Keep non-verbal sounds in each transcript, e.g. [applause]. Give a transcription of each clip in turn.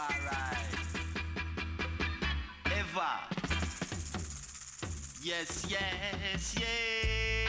Rastafari. Ever. Yes, yes, yes.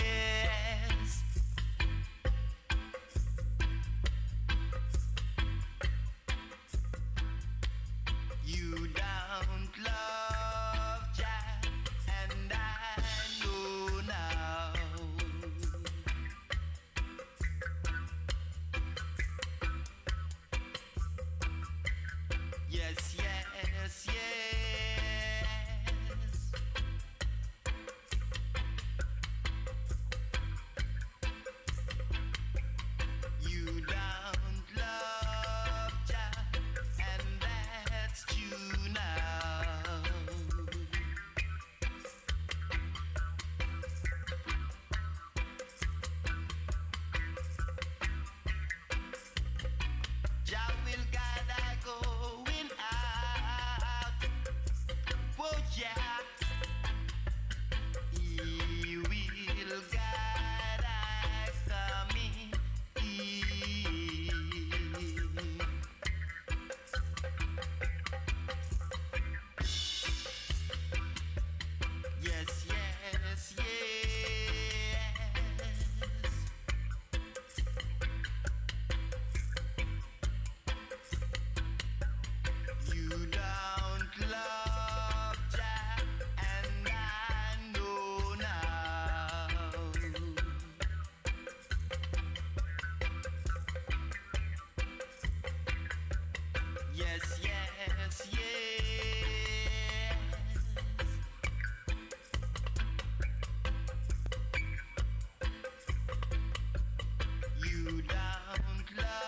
You don't love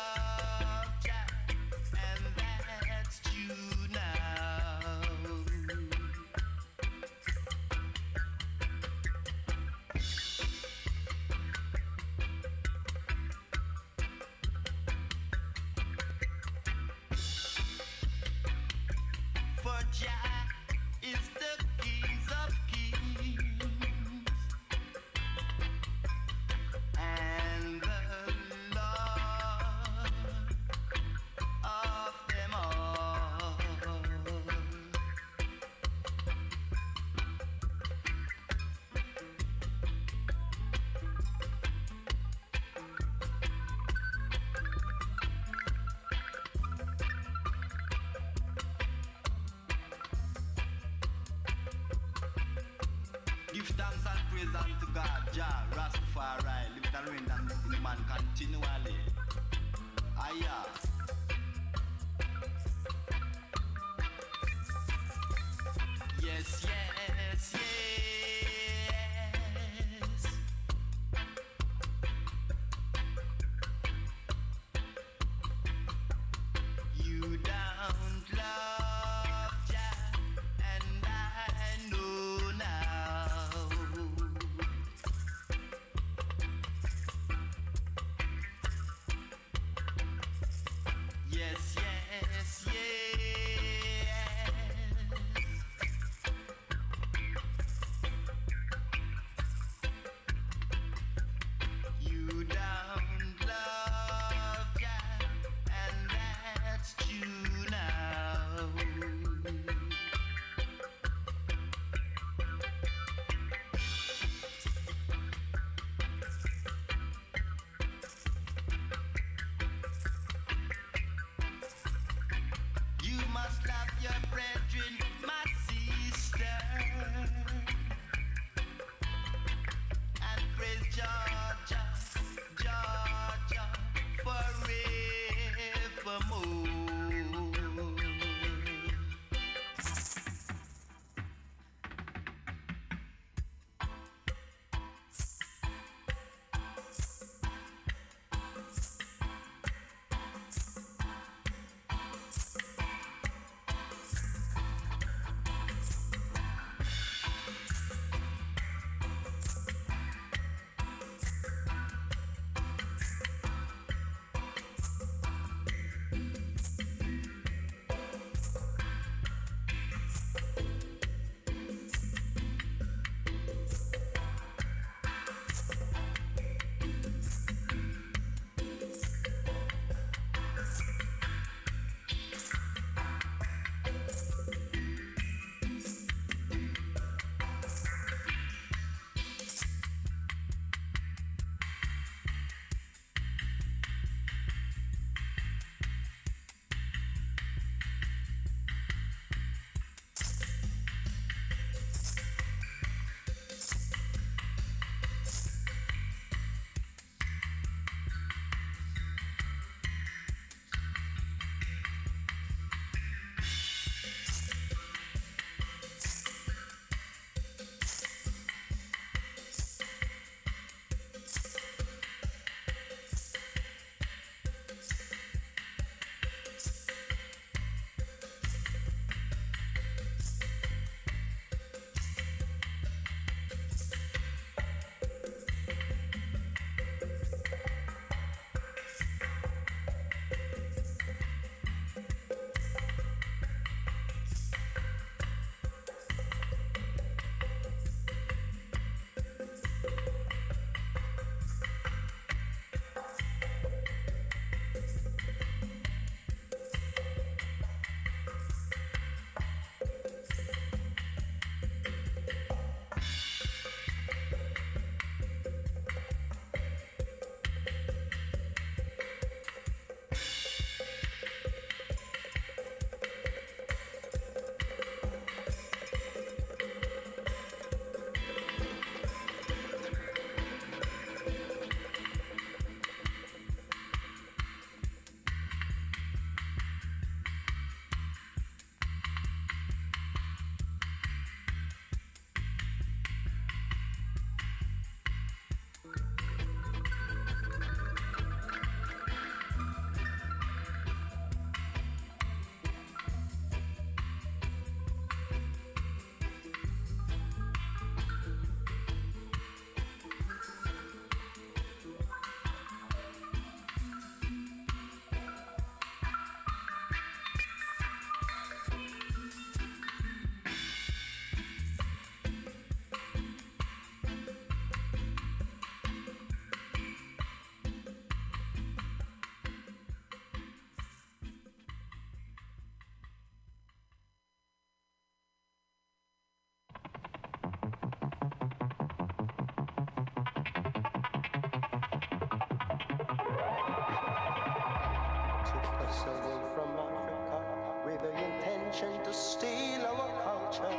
Away from Africa with the intention to steal our culture.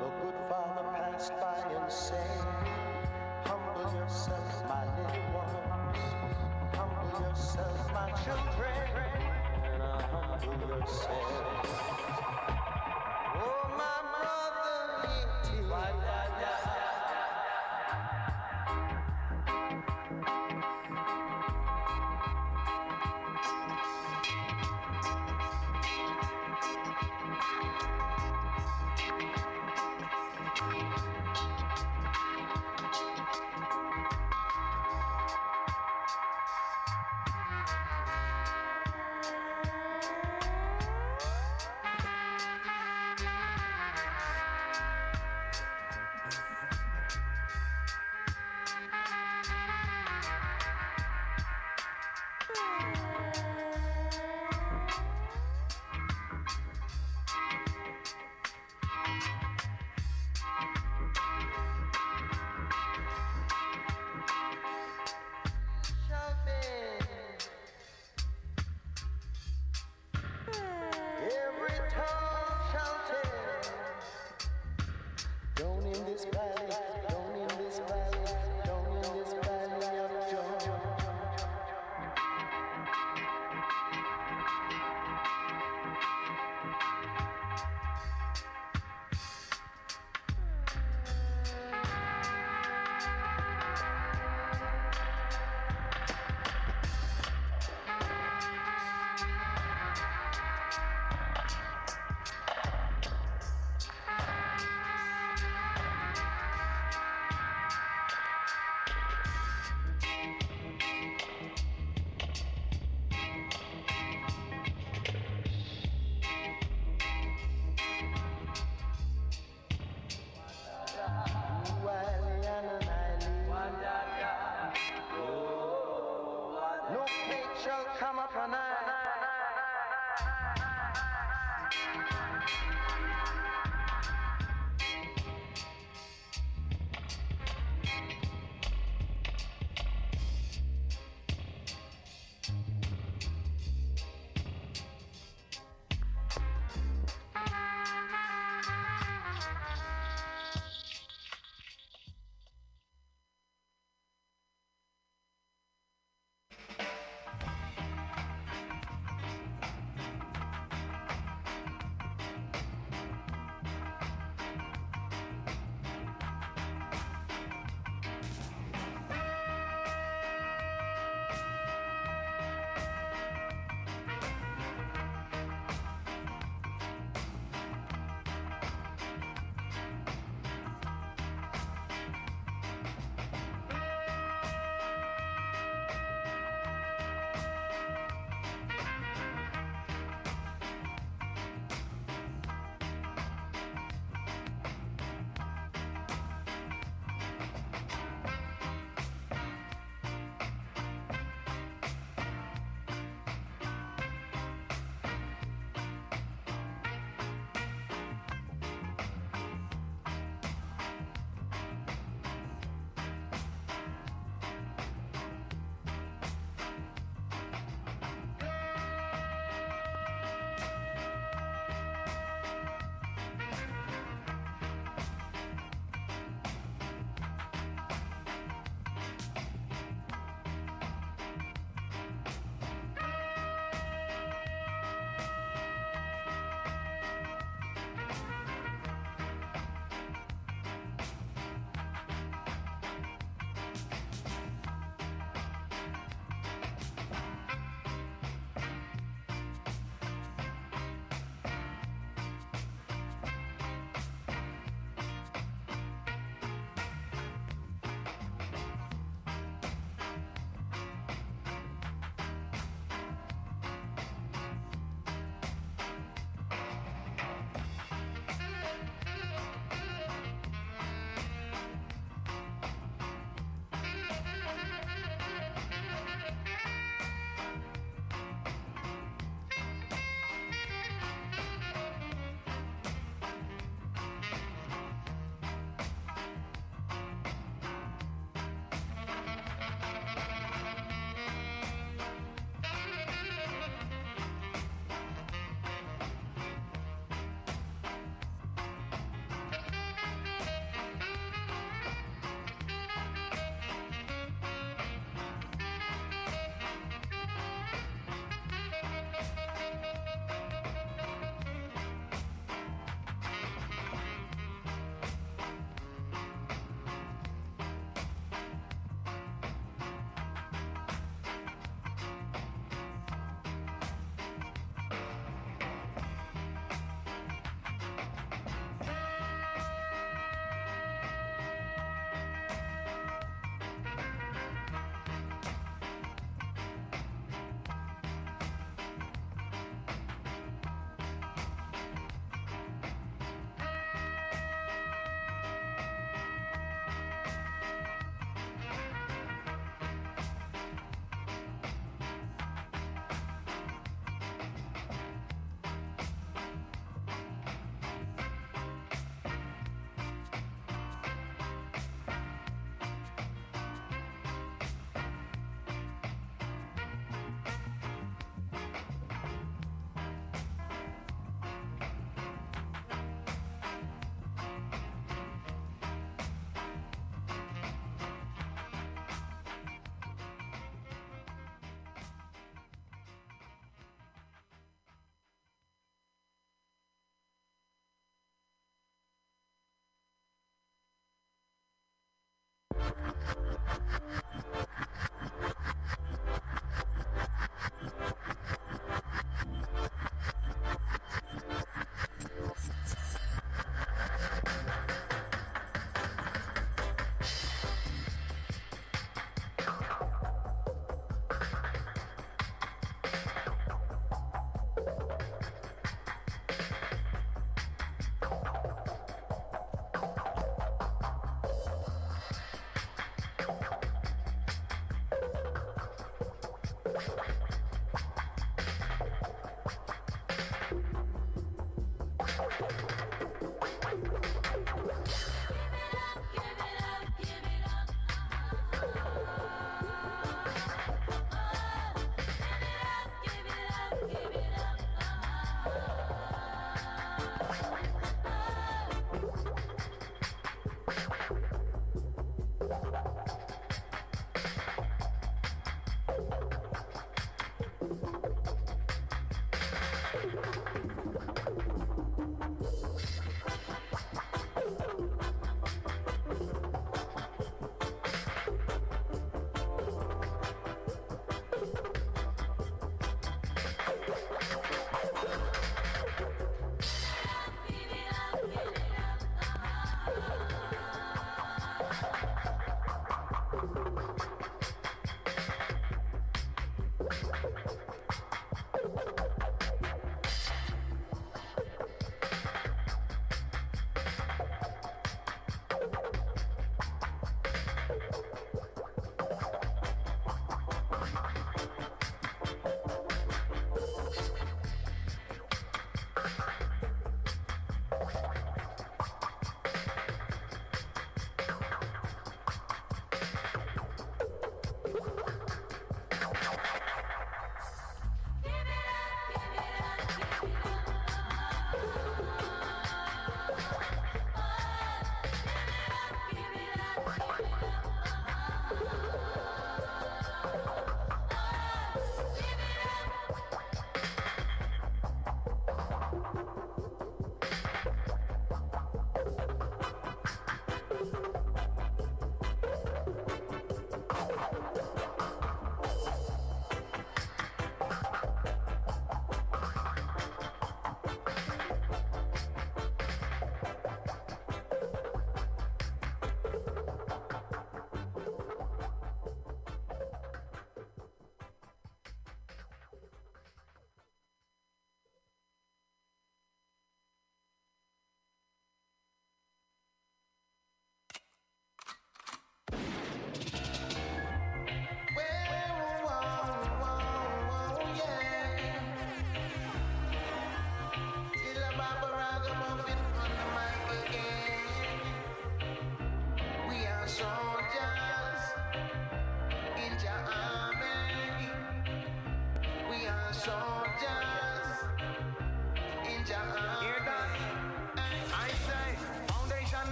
The good father passed by and said, Humble yourself, my little ones. Humble yourself, my children. And humble yourself. in this crowd.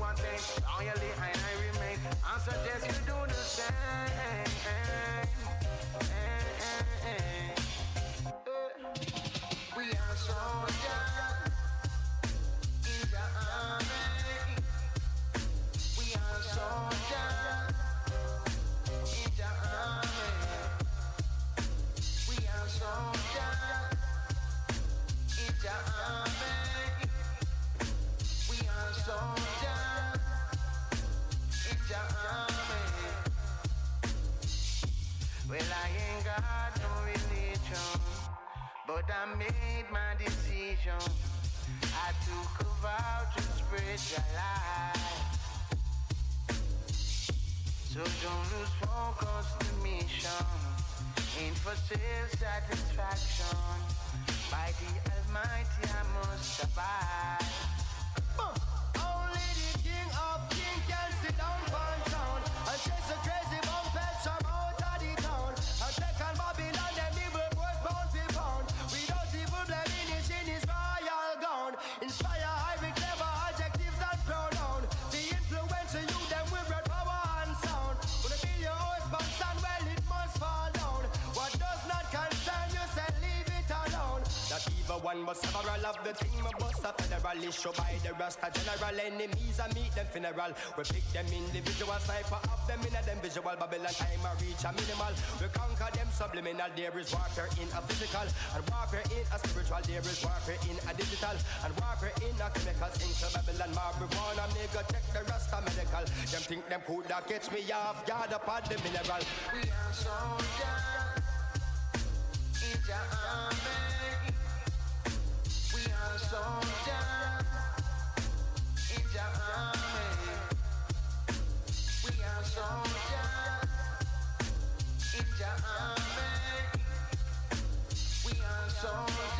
One but issue by the Rasta general enemies I meet them funeral. We pick them individual sniper of them in a them visual Babylon time I reach a minimal. We conquer them subliminal. There is warfare in a physical and warfare in a spiritual. There is warfare in a digital and warfare in a chemical. Into Babylon, marijuana, go check the rasta medical. Them think them coulda catch me off guard upon the mineral. We are soldiers in the army. We are soldiers are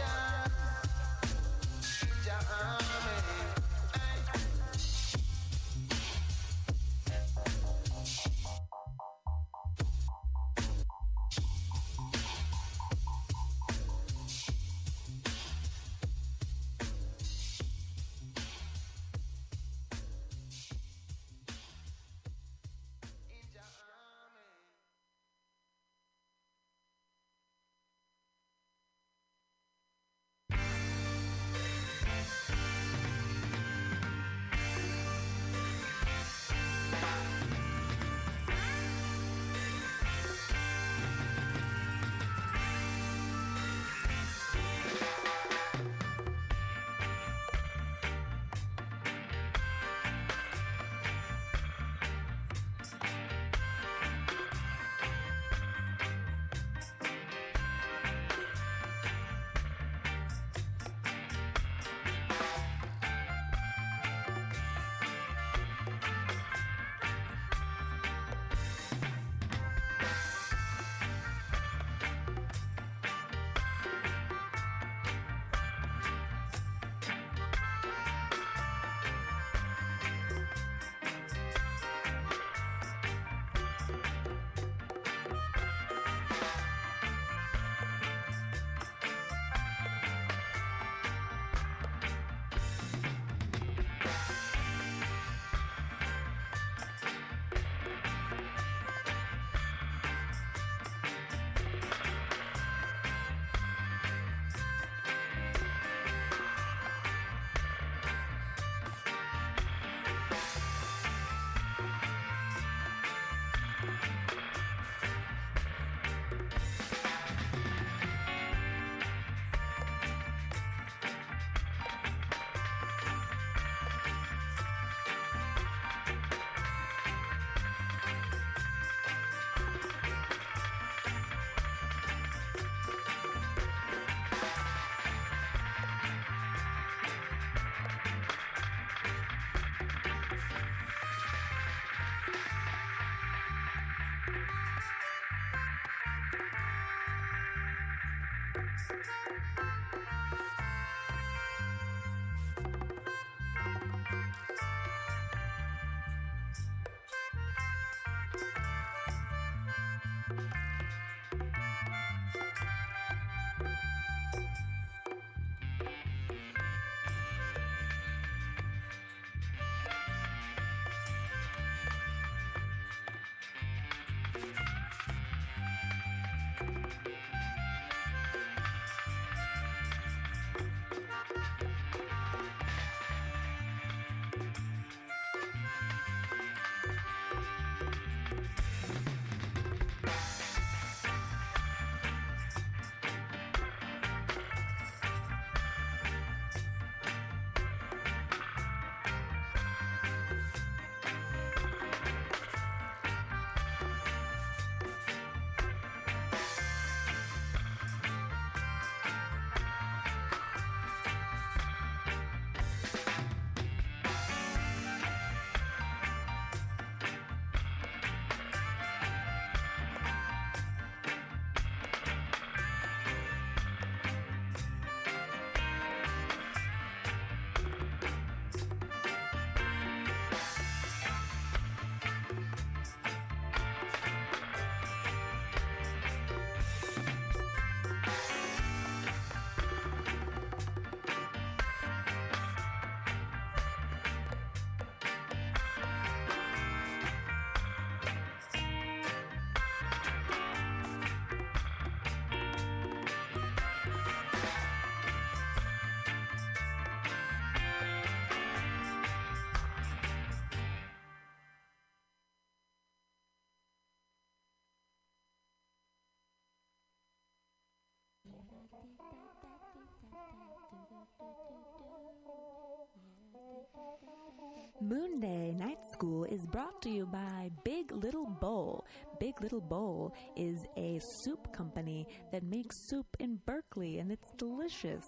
Moonday Night School is brought to you by Big Little Bowl. Big Little Bowl is a soup company that makes soup in Berkeley and it's delicious.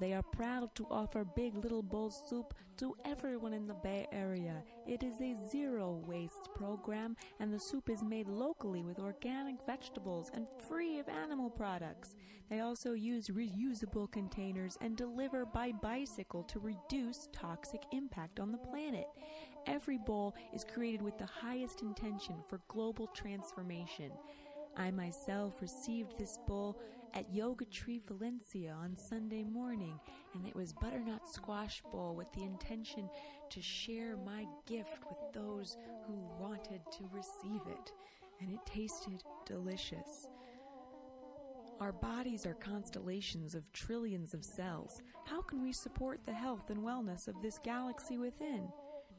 They are proud to offer Big Little Bowl soup to everyone in the Bay Area. It is a zero waste program, and the soup is made locally with organic vegetables and free of animal products. They also use reusable containers and deliver by bicycle to reduce toxic impact on the planet. Every bowl is created with the highest intention for global transformation. I myself received this bowl at Yoga Tree Valencia on Sunday morning, and it was butternut squash bowl with the intention to share my gift with those who wanted to receive it, and it tasted delicious. Our bodies are constellations of trillions of cells. How can we support the health and wellness of this galaxy within?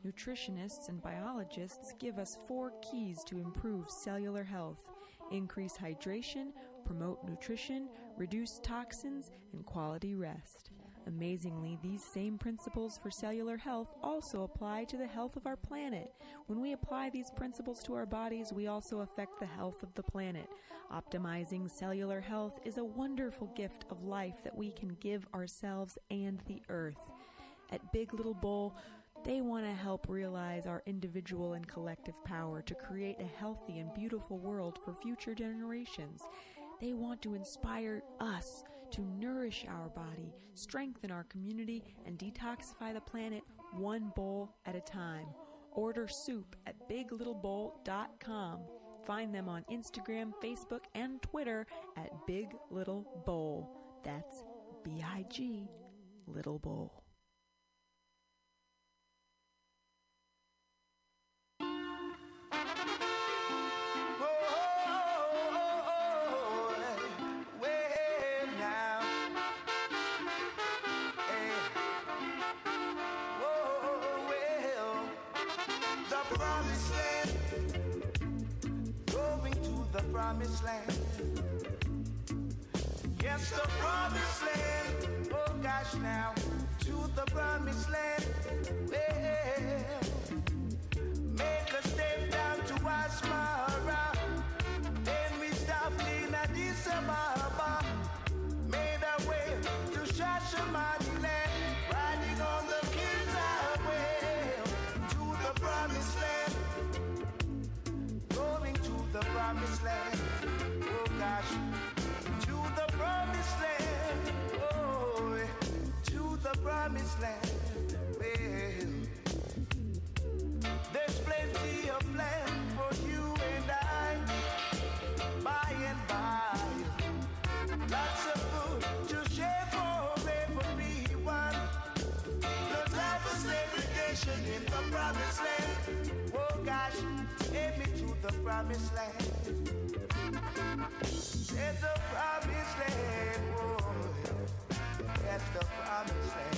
Nutritionists and biologists give us four keys to improve cellular health increase hydration, promote nutrition, reduce toxins, and quality rest. Amazingly, these same principles for cellular health also apply to the health of our planet. When we apply these principles to our bodies, we also affect the health of the planet. Optimizing cellular health is a wonderful gift of life that we can give ourselves and the earth. At Big Little Bowl, they want to help realize our individual and collective power to create a healthy and beautiful world for future generations. They want to inspire us to nourish our body, strengthen our community, and detoxify the planet one bowl at a time. Order soup at biglittlebowl.com. Find them on Instagram, Facebook, and Twitter at Big Little Bowl. That's B I G Little Bowl. Promised land. Yes, the promised land. Oh gosh, now to the promised land. The promised land. There's the promised land, oh, that's the promised land.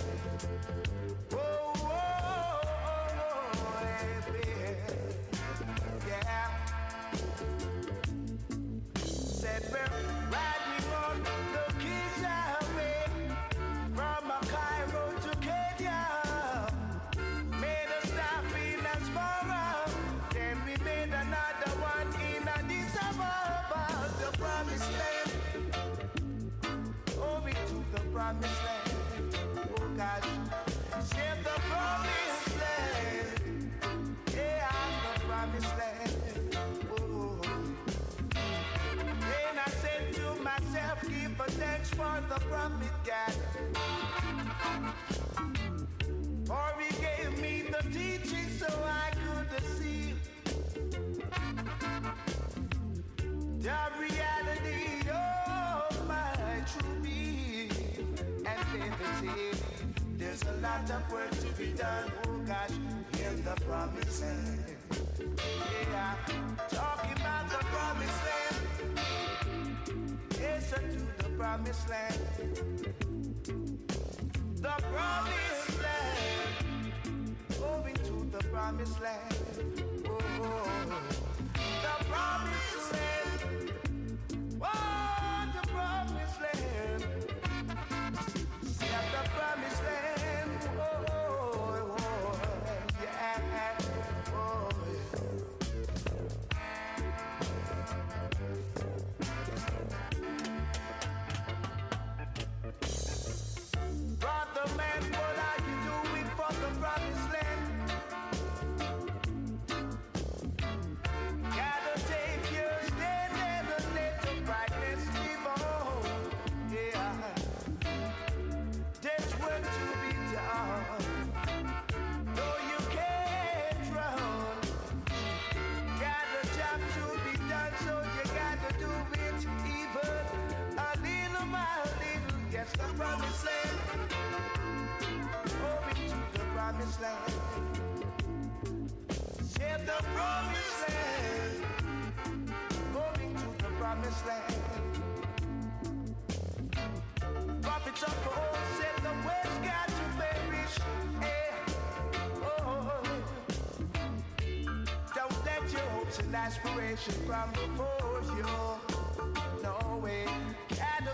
The prophet God. For he gave me the teaching so I could see the reality of my true being and liberty. There's a lot of work to be done, oh gosh, in the promised land. Yeah, talking about the promised land. Promised land. The promised land. Going to the promised land. Oh, oh, oh. the promised promised land. Said the promised land. Going to the promised land. Prophets of old said the world's got to perish. Eh, oh. Don't let your hopes and aspirations come before you. No way. Gotta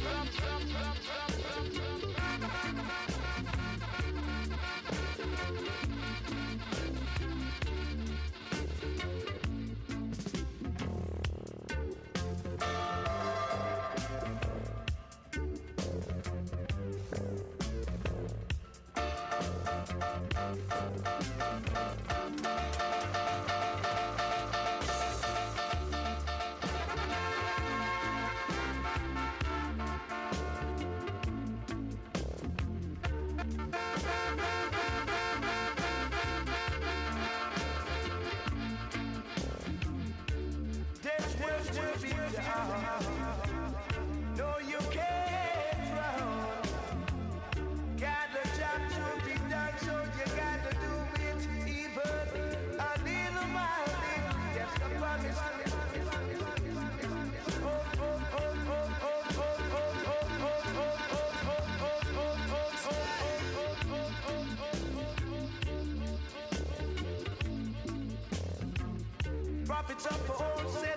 It's up for sale.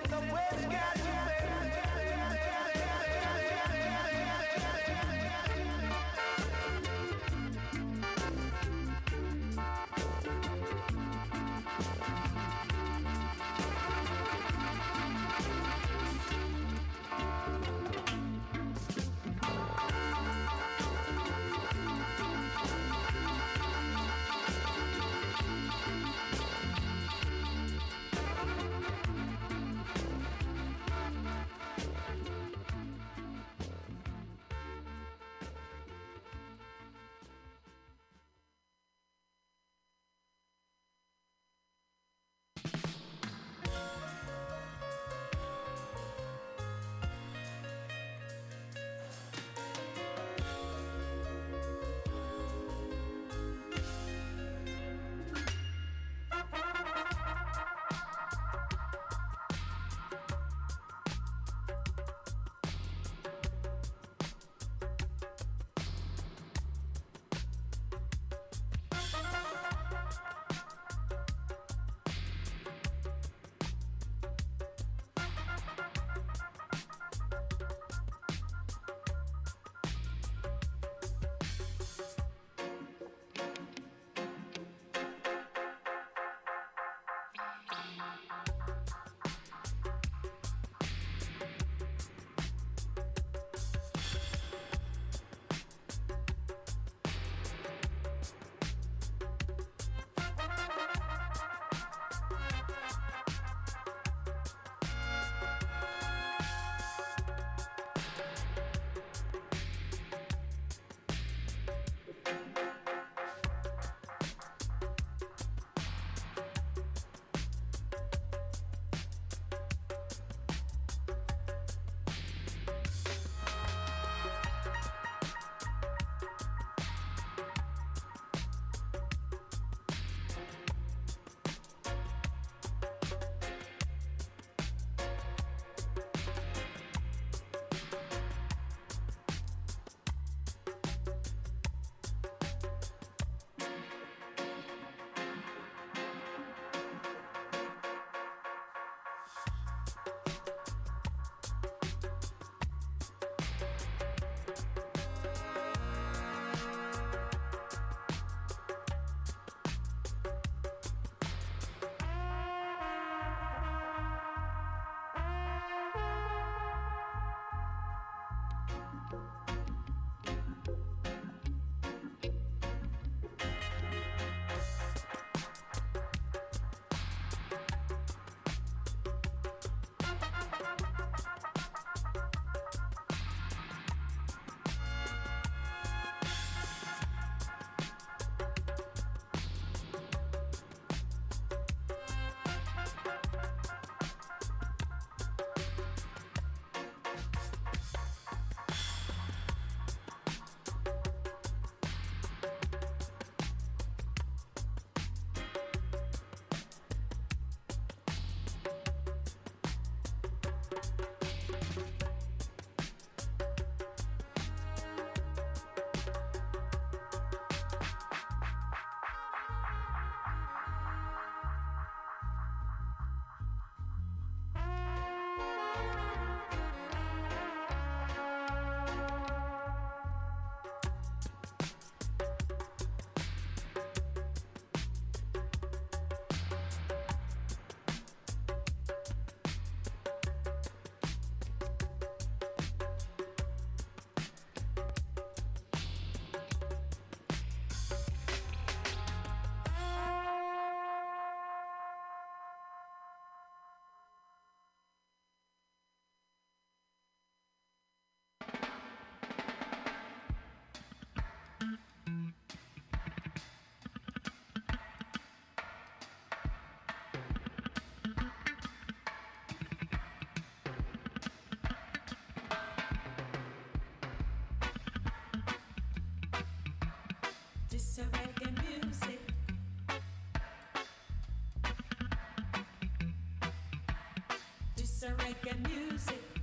music.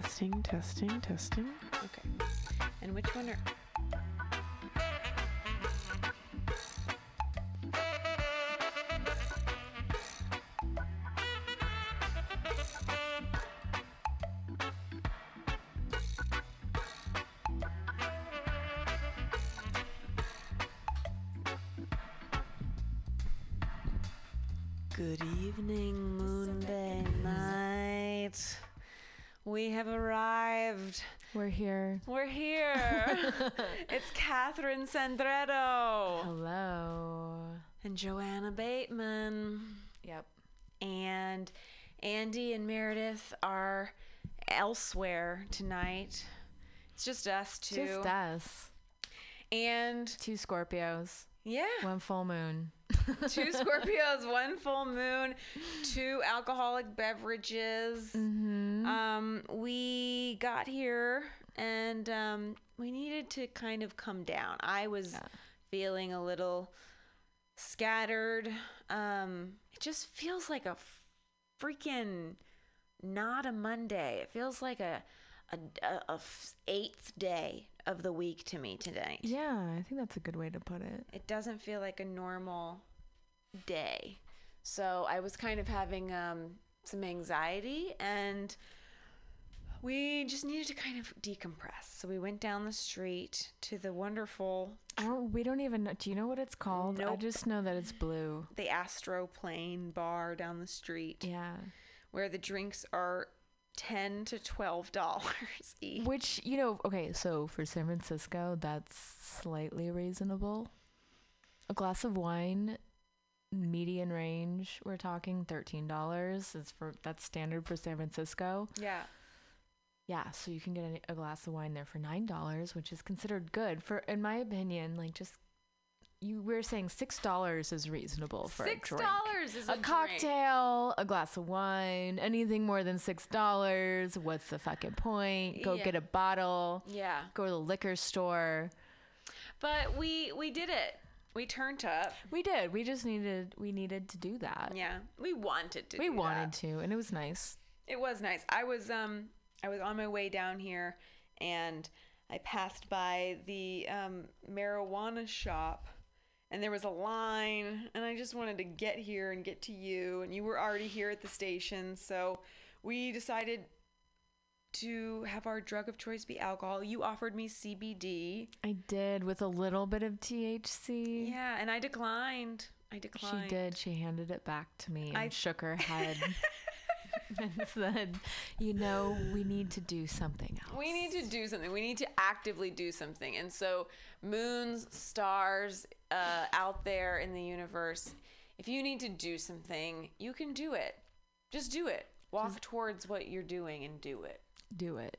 Testing, testing, testing. Okay. And which one are. We have arrived. We're here. We're here. [laughs] it's Catherine Sandretto Hello. and Joanna Bateman. Yep. And Andy and Meredith are elsewhere tonight. It's just us two. Just us. And Two Scorpios. Yeah, One full moon. [laughs] two Scorpios, one full moon, two alcoholic beverages. Mm-hmm. Um, we got here and um, we needed to kind of come down. I was feeling a little scattered. Um, it just feels like a freaking not a Monday. It feels like a eighth day of the week to me tonight. Yeah, I think that's a good way to put it. It doesn't feel like a normal day. So I was kind of having um, some anxiety and we just needed to kind of decompress. So we went down the street to the wonderful don't. We don't even. know. Do you know what it's called? I just know that it's blue. the Astroplane bar down the street Yeah. where the drinks are 10 to 12 dollars [laughs] each. Which you know. Okay, so for San Francisco, that's slightly reasonable. A glass of wine, median range. We're talking thirteen dollars. Is for that's standard for San Francisco. Yeah. Yeah, so you can get a, a glass of wine there for nine dollars, which is considered good for, in my opinion. Like just you, we're saying six dollars is reasonable for Six dollars is a, A cocktail, a glass of wine, anything more than six dollars. What's the fucking point? Go Yeah. get a bottle. Yeah. Go to the liquor store. But we we did it. We turned up. We did. We just needed. We needed to do that. Yeah. We wanted to we wanted that. to, and it was nice. It was nice. I was um I was on my way down here and I passed by the um, marijuana shop and there was a line and I just wanted to get here and get to you and you were already here at the station so we decided to have our drug of choice be alcohol. You offered me CBD. I did with a little bit of THC. Yeah, and I declined. I declined. She did. She handed it back to me and I- shook her head [laughs] [laughs] and said, "You know, we need to do something else." We need to do something. We need to actively do something. And so, moons, stars uh, out there in the universe, if you need to do something, you can do it. Just do it. Walk towards what you're doing and do it. do it.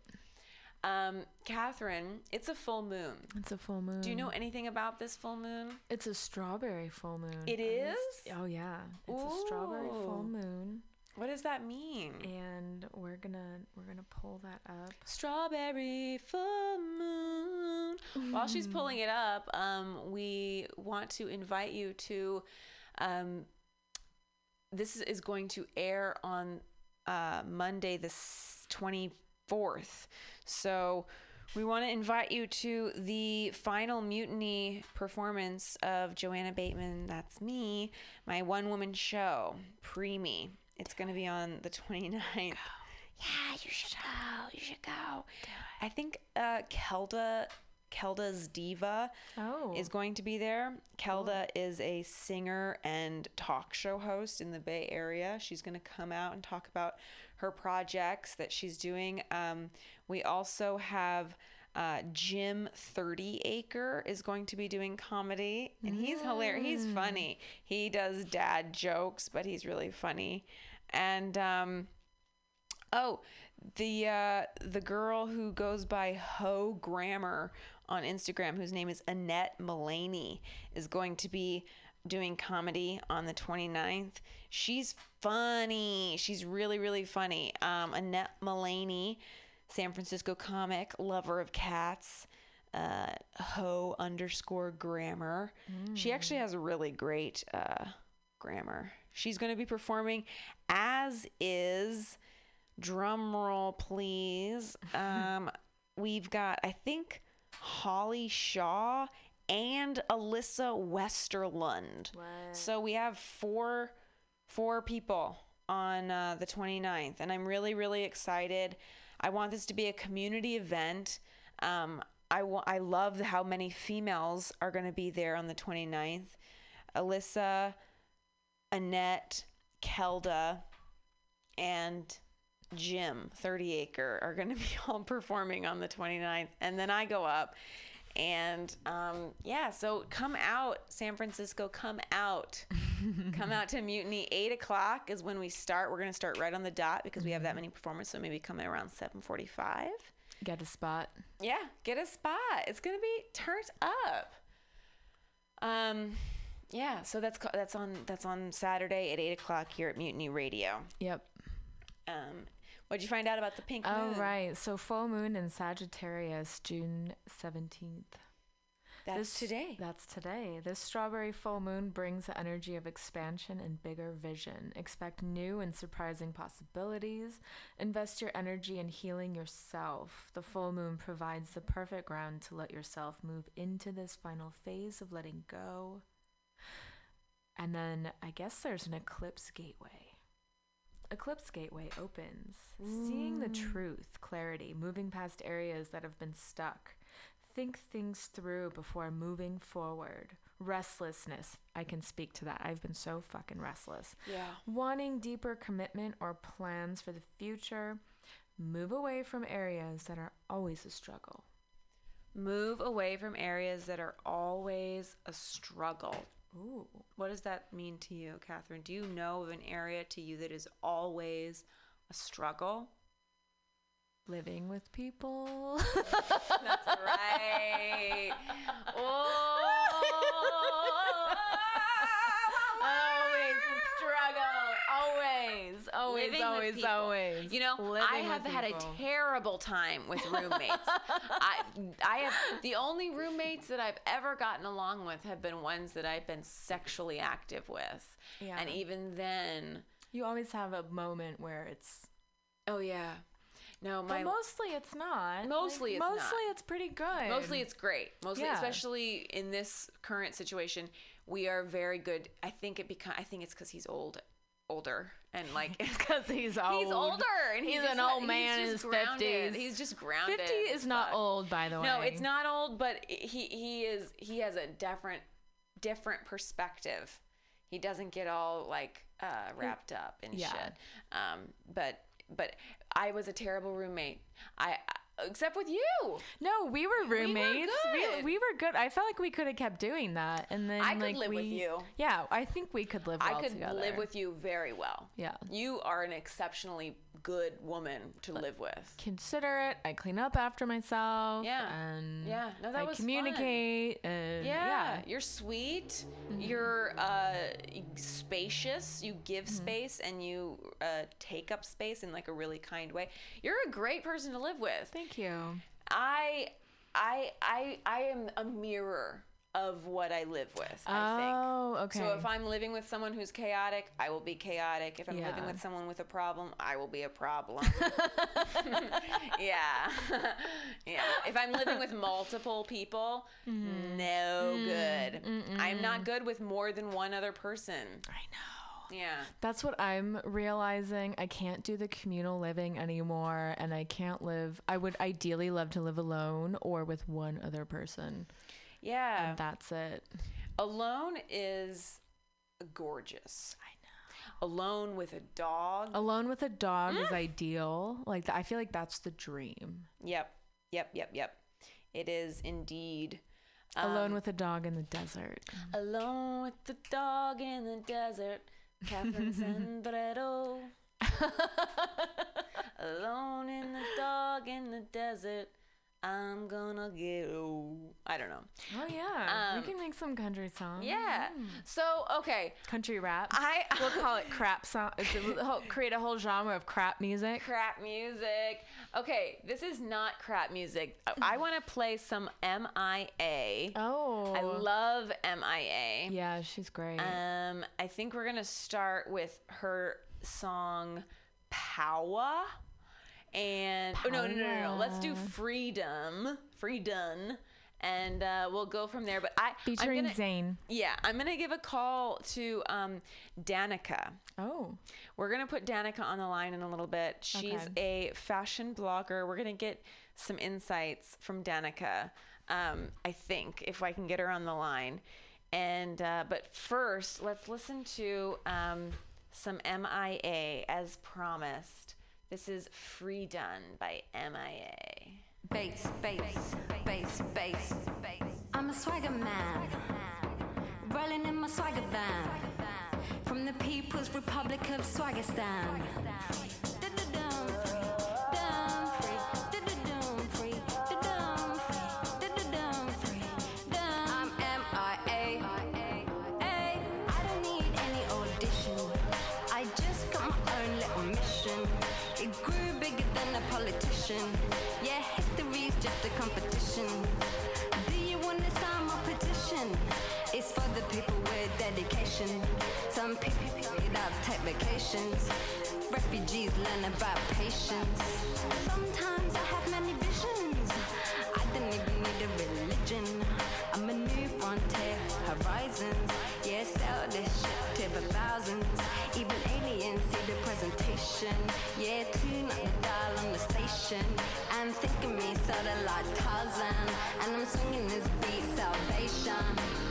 Um, Catherine, it's a full moon. It's a full moon. Do you know anything about this full moon? It's a strawberry full moon. It is? Oh yeah, it's a strawberry full moon, What does that mean? and we're gonna we're gonna pull that up. Strawberry full moon. While she's pulling it up, um, we want to invite you to. Um, this is- is going to air on uh, Monday the twenty fourth. So we want to invite you to the final mutiny performance of Joanna Bateman. That's me, my one woman show, Preemie. It's going to be on the 29th. Yeah, you should go. You should go. I think uh, Kelda, Kelda's Diva Oh. is going to be there. Kelda is a singer and talk show host in the Bay Area. She's going to come out and talk about her projects that she's doing. Um, we also have uh, Jim Thirty Acre is going to be doing comedy, and he's hilarious. He's funny. He does dad jokes, but he's really funny. And um, Oh, the uh, the girl who goes by Ho Grammar on Instagram, whose name is Annette Mullaney, is going to be doing comedy on the 29th. She's funny. She's really, really funny. Um, Annette Mullaney, San Francisco comic, lover of cats, uh, Ho underscore grammar. She actually has a really great uh, grammar. She's going to be performing, as is. Drum roll please. [laughs] Um we've got i think holly shaw and alyssa westerlund. So we have four four people on uh, the 29th and i'm really really excited i want this to be a community event um, I, I love how many females are going to be there on the 29th alyssa annette kelda and Jim 30 Acre are going [laughs] to be all performing on the 29th. And then I go up. And um, yeah, so come out, San Francisco, come out. [laughs] come out to Mutiny. 8 o'clock is when we start. We're going to start right on the dot because we have that many performers. So maybe come around 745. Get a spot. Yeah, get a spot. It's gonna be turned up. Um, yeah. So that's that's on that's on Saturday at eight o'clock here at Mutiny Radio. Yep. Um, what'd you find out about the pink Oh, moon? right. So full moon in Sagittarius, June 17th. That's This- today. That's today. This strawberry full moon brings the energy of expansion and bigger vision. Expect new and surprising possibilities. Invest your energy in healing yourself. The full moon provides the perfect ground to let yourself move into this final phase of letting go. And then I guess there's an eclipse gateway. Eclipse gateway opens, seeing the mm. truth, clarity, moving past areas that have been stuck. Think things through before moving forward. Restlessness, I can speak to that. I've been so fucking restless. Yeah. Wanting deeper commitment or plans for the future. Move away from areas that are always a struggle. Move away from areas that are always a struggle. Ooh. What does that mean to you, Catherine? Do you know of an area to you that is always a struggle? Living with people. That's right. oh. always struggle. Always. Always, Living always, always. You know, I have had people. a terrible time with roommates. [laughs] I I have the only roommates that I've ever gotten along with have been ones that I've been sexually active with. Yeah. And even then, You always have a moment where it's. oh yeah. No, But my mostly it's not. Mostly Like, it's mostly not. it's pretty good. Mostly it's great. Mostly, Yeah. especially in this current situation, we are very good. I think it become. I think it's because he's old, older, and like [laughs] because he's old. he's older and he He's an old man in his. 50s. He's just grounded. Fifty is not old, by the way. No, it's not old, but he he is he has a different different perspective. He doesn't get all like uh, wrapped up in Yeah. shit. Um, but but I was a terrible roommate. I except with you. No, we were roommates. We, were good. we were good. I felt like we could have kept doing that, and then I could like live with you. Yeah, I think we could live. Well I could together. live with you very well. Yeah. You are an exceptionally good woman to live with. Considerate. I clean up after myself. Yeah. and Yeah. No, that I was fun. communicate. And Yeah, yeah, you're sweet. Mm-hmm. You're uh, spacious. You give space and you uh, take up space in like a really kind way. You're a great person to live with. Thank you. I, I, I, I am a mirror of what I live with. I think. Oh, okay. So if I'm living with someone who's chaotic, I will be chaotic. If I'm living with someone with a problem, I will be a problem. [laughs] [laughs] yeah. [laughs] yeah. If I'm living with multiple people, Mm-hmm. no good. I'm not good with more than one other person. I know. Yeah. That's what I'm realizing. I can't do the communal living anymore, and I can't live. I would ideally love to live alone or with one other person. Yeah. And that's it. Alone is gorgeous. I know. Alone with a dog. Alone with a dog is ideal. Like I feel like that's the dream. Yep. Yep. Yep. Yep. It is indeed. Alone Um, with a dog in the desert. Alone with the dog in the desert. Catherine [laughs] Sandredo. [laughs] Alone in the dog in the desert. I'm gonna get I don't know. Oh yeah, Um, we can make some country songs. Yeah. So okay, country rap. I [laughs] we'll call it crap song. [laughs] A, create a whole genre of crap music. crap music. Okay, this is not crap music. I, I want to play some MIA. Oh, I love MIA. Yeah, she's great. Um, I think we're gonna start with her song "Power," and oh no, no, no, no, no. Let's do "Freedom," "Freedom," and uh, we'll go from there. But I, I'm Featuring gonna, Zayn. yeah, I'm gonna give a call to um, Danica. Oh, We're gonna put Danica on the line in a little bit. She's a fashion blogger. We're gonna get some insights from Danica. Um, I think if I can get her on the line. And uh, but first, let's listen to um, some MIA as promised. This is "Freedun" by MIA. Bass, bass, bass, bass, bass. I'm a swagger man, rolling in my swagger van from the People's Republic of Swagistan. Politician. Yeah, history's just a competition. Do you understand my petition? It's for the people with dedication. Some people without take vacations. Refugees learn about patience. Sometimes I have many visions. And I'm swinging this beat, salvation.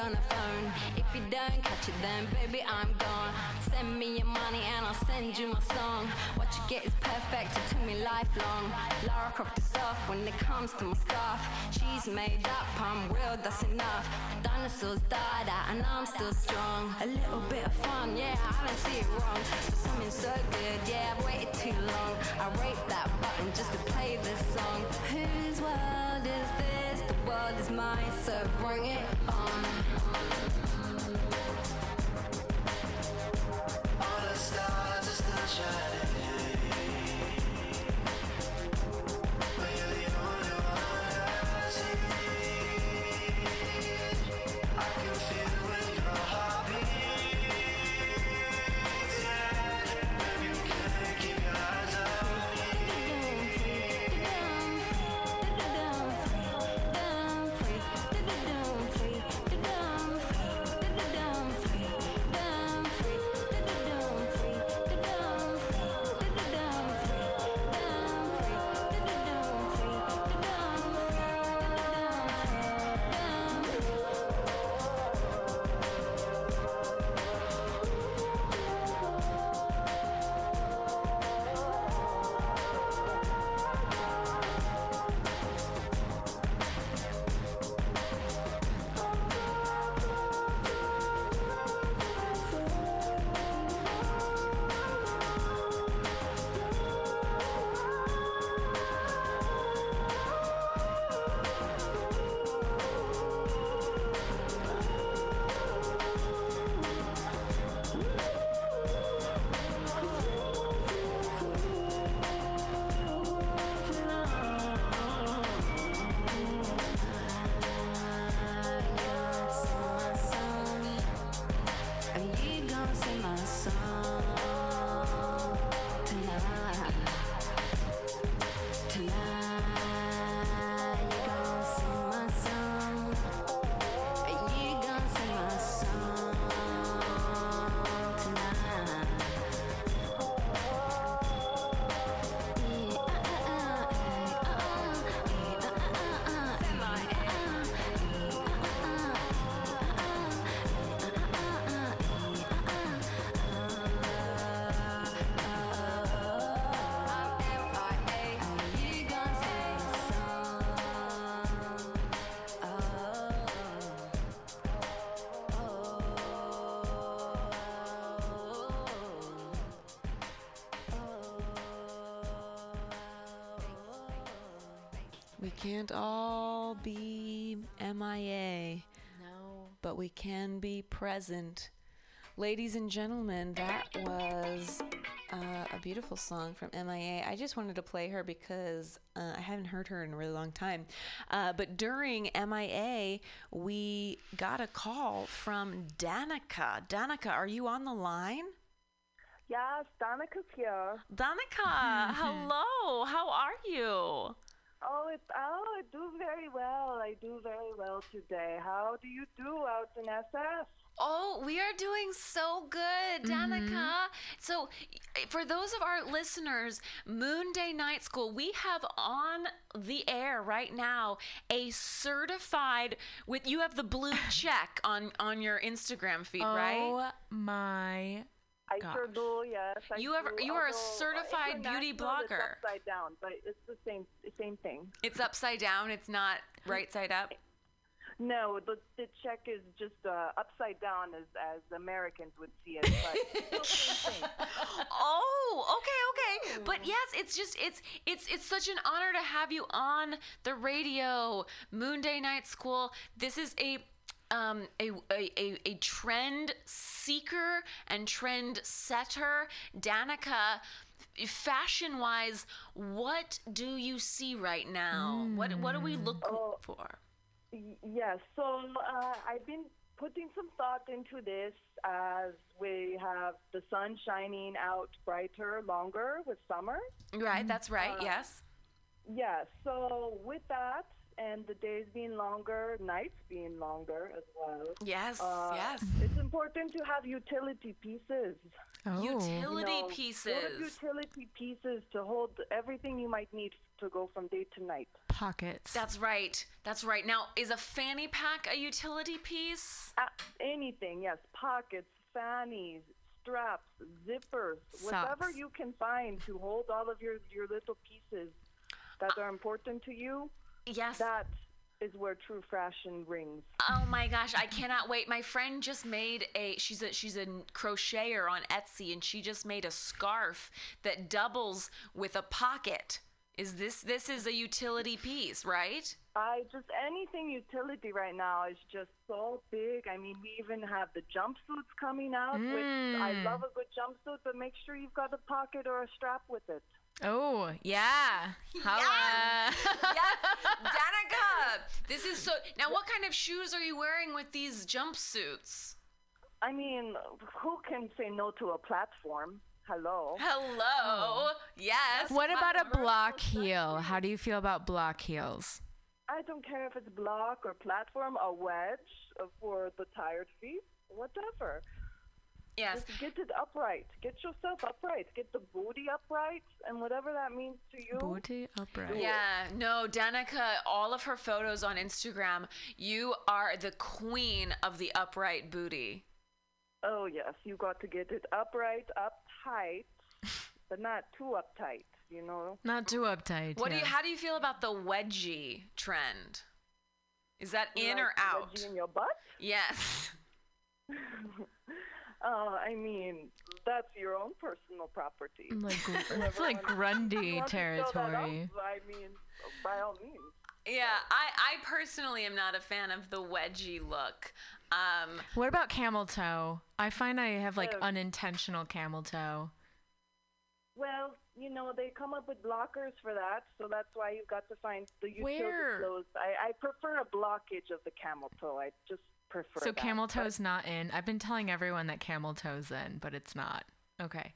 Download it on a phone. If you don't catch it, then baby, I'm gone. Send me your money and I'll send you my song. What you get is perfect, it took me lifelong. Lara Croft is soft when it comes to my stuff. She's made up, I'm real, that's enough. Dinosaurs died out and I'm still strong. A little bit of fun, yeah, I don't see it wrong. But something so good, yeah, I've waited too long. I rate that button just to play this song. Whose world is this? The world is mine, so bring it on. We can't all be MIA, No. but we can be present. Ladies and gentlemen, that was uh, a beautiful song from MIA. I just wanted to play her because uh, I haven't heard her in a really long time. Uh, but during MIA, we got a call from Danica. Danica, are you on the line? Yes, Danica's here. Danica, [laughs] hello. How are you? Oh, it's oh, I do very well. I do very well today. How do you do out in SF? Oh, we are doing so good, Danica. So, for those of our listeners, Moon Day Night School, we have on the air right now a certified with you have the blue [laughs] check on on your Instagram feed, right? Oh my. I Gosh. sure do. Yes, I You have- do, you are a uh, certified beauty international, it's blogger. upside down, but it's the same same thing. It's upside down, it's not right side up. No, the the check is just uh, upside down as as Americans would see it, but [laughs] still same thing. oh, okay, okay. But yes, it's just it's it's it's such an honor to have you on the radio, Moon Day Night School. This is a um, a, a, a, a trend seeker and trend setter. Danica, fashion wise, what do you see right now? What what are we looking Oh. for? Y- Yes. So uh, I've been putting some thought into this as we have the sun shining out brighter, longer with summer. Right, that's right, Uh, yes. Yeah. So with that, and the days being longer, nights being longer as well. Yes, uh, yes. It's important to have utility pieces. Oh. Utility you know, pieces. Sort utility pieces to hold everything you might need to go from day to night. Pockets. That's right. That's right. Now, is a fanny pack a utility piece? Uh, anything, yes. Pockets, fannies, straps, zippers, whatever Socks. you can find to hold all of your, your little pieces that are important to you. Yes. That is where true fashion rings. Oh my gosh, I cannot wait. My friend just made a she's a she's a crocheter on Etsy and she just made a scarf that doubles with a pocket. Is this this is a utility piece, right? I just anything utility right now is just so big. I mean, we even have the jumpsuits coming out. Which I Mm. love a good jumpsuit, but make sure you've got a pocket or a strap with it. Oh, yeah. Holla. yes, [laughs] Danica. This is so. Now, what kind of shoes are you wearing with these jumpsuits? I mean, who can say no to a platform? Hello. Hello. Yes. What about a block heel? How do you feel about block heels? I don't care if it's block or platform, a wedge uh, for the tired feet, whatever. Yes. Just get it upright. Get yourself upright. Get the booty upright, and whatever that means to you. Booty upright. Yeah, no, Danica, all of her photos on Instagram, you are the queen of the upright booty. Oh yes, you got to get it upright, uptight, [laughs] but not too uptight. You know. Not too uptight. What do you how do you feel about the wedgie trend? Is that in or Like the out? wedgie in your butt? Yes. [laughs] Uh, I mean, that's your own personal property. [laughs] Like, [laughs] it's like Grundy wants to off, territory. I mean, by all means. Yeah, I, I personally am not a fan of the wedgie look. Um, What about camel toe? I find I have like Oh. unintentional camel toe. Well, you know, they come up with blockers for that, so that's why you've got to find the utility Where? clothes. I, I prefer a blockage of the camel toe. I just prefer So that. camel But- toe's not in. I've been telling everyone that camel toe's in, but it's not. Okay.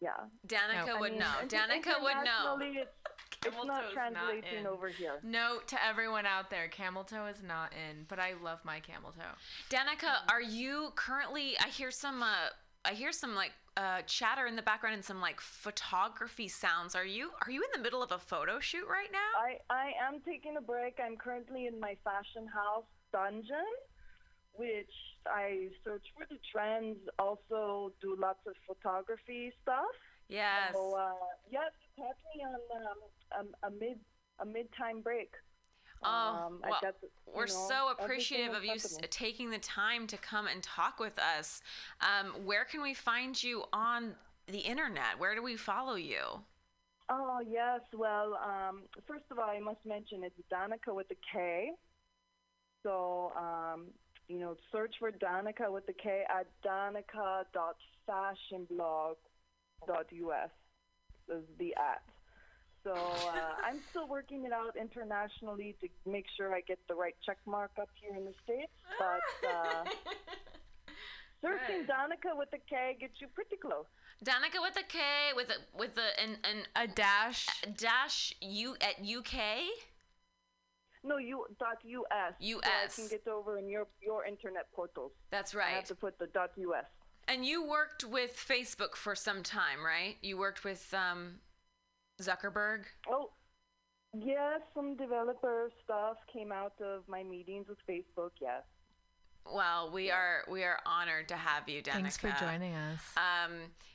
Yeah. Danica No. would I mean, know. [laughs] Danica would know. internationally, It's, [laughs] Camel it's not toe's not in. over here. Note to everyone out there, camel toe is not in, but I love my camel toe. Danica, are you currently? I hear some. Uh, I hear some like uh, chatter in the background and some like photography sounds. Are you? Are you in the middle of a photo shoot right now? I, I am taking a break. I'm currently in my fashion house dungeon, which I search for the trends, also do lots of photography stuff. Yes. So, uh, yes, catch me on um, a, a mid a mid time break. Oh, Um, well, you we're know, so appreciative of you s- taking the time to come and talk with us. Um, where can we find you on the internet? Where do we follow you? Oh yes. Well, um, first of all, I must mention it's Danica with a K. So um, you know, search for Danica with the K at danica.fashionblog.us is the at. So uh, I'm still working it out internationally to make sure I get the right check mark up here in the states. But uh, [laughs] searching Danica with the K gets you pretty close. Danica with a K with a with a and and A dash. dash U at UK. No, you dot US. So US. I can get over in your your internet portals. That's I right. have to put the dot US. And you worked with Facebook for some time, right? You worked with um, Zuckerberg. Oh, yes, some developer stuff came out of my meetings with Facebook. Yes. Well, we are we are honored to have you, Danica. Thanks for joining us. Um,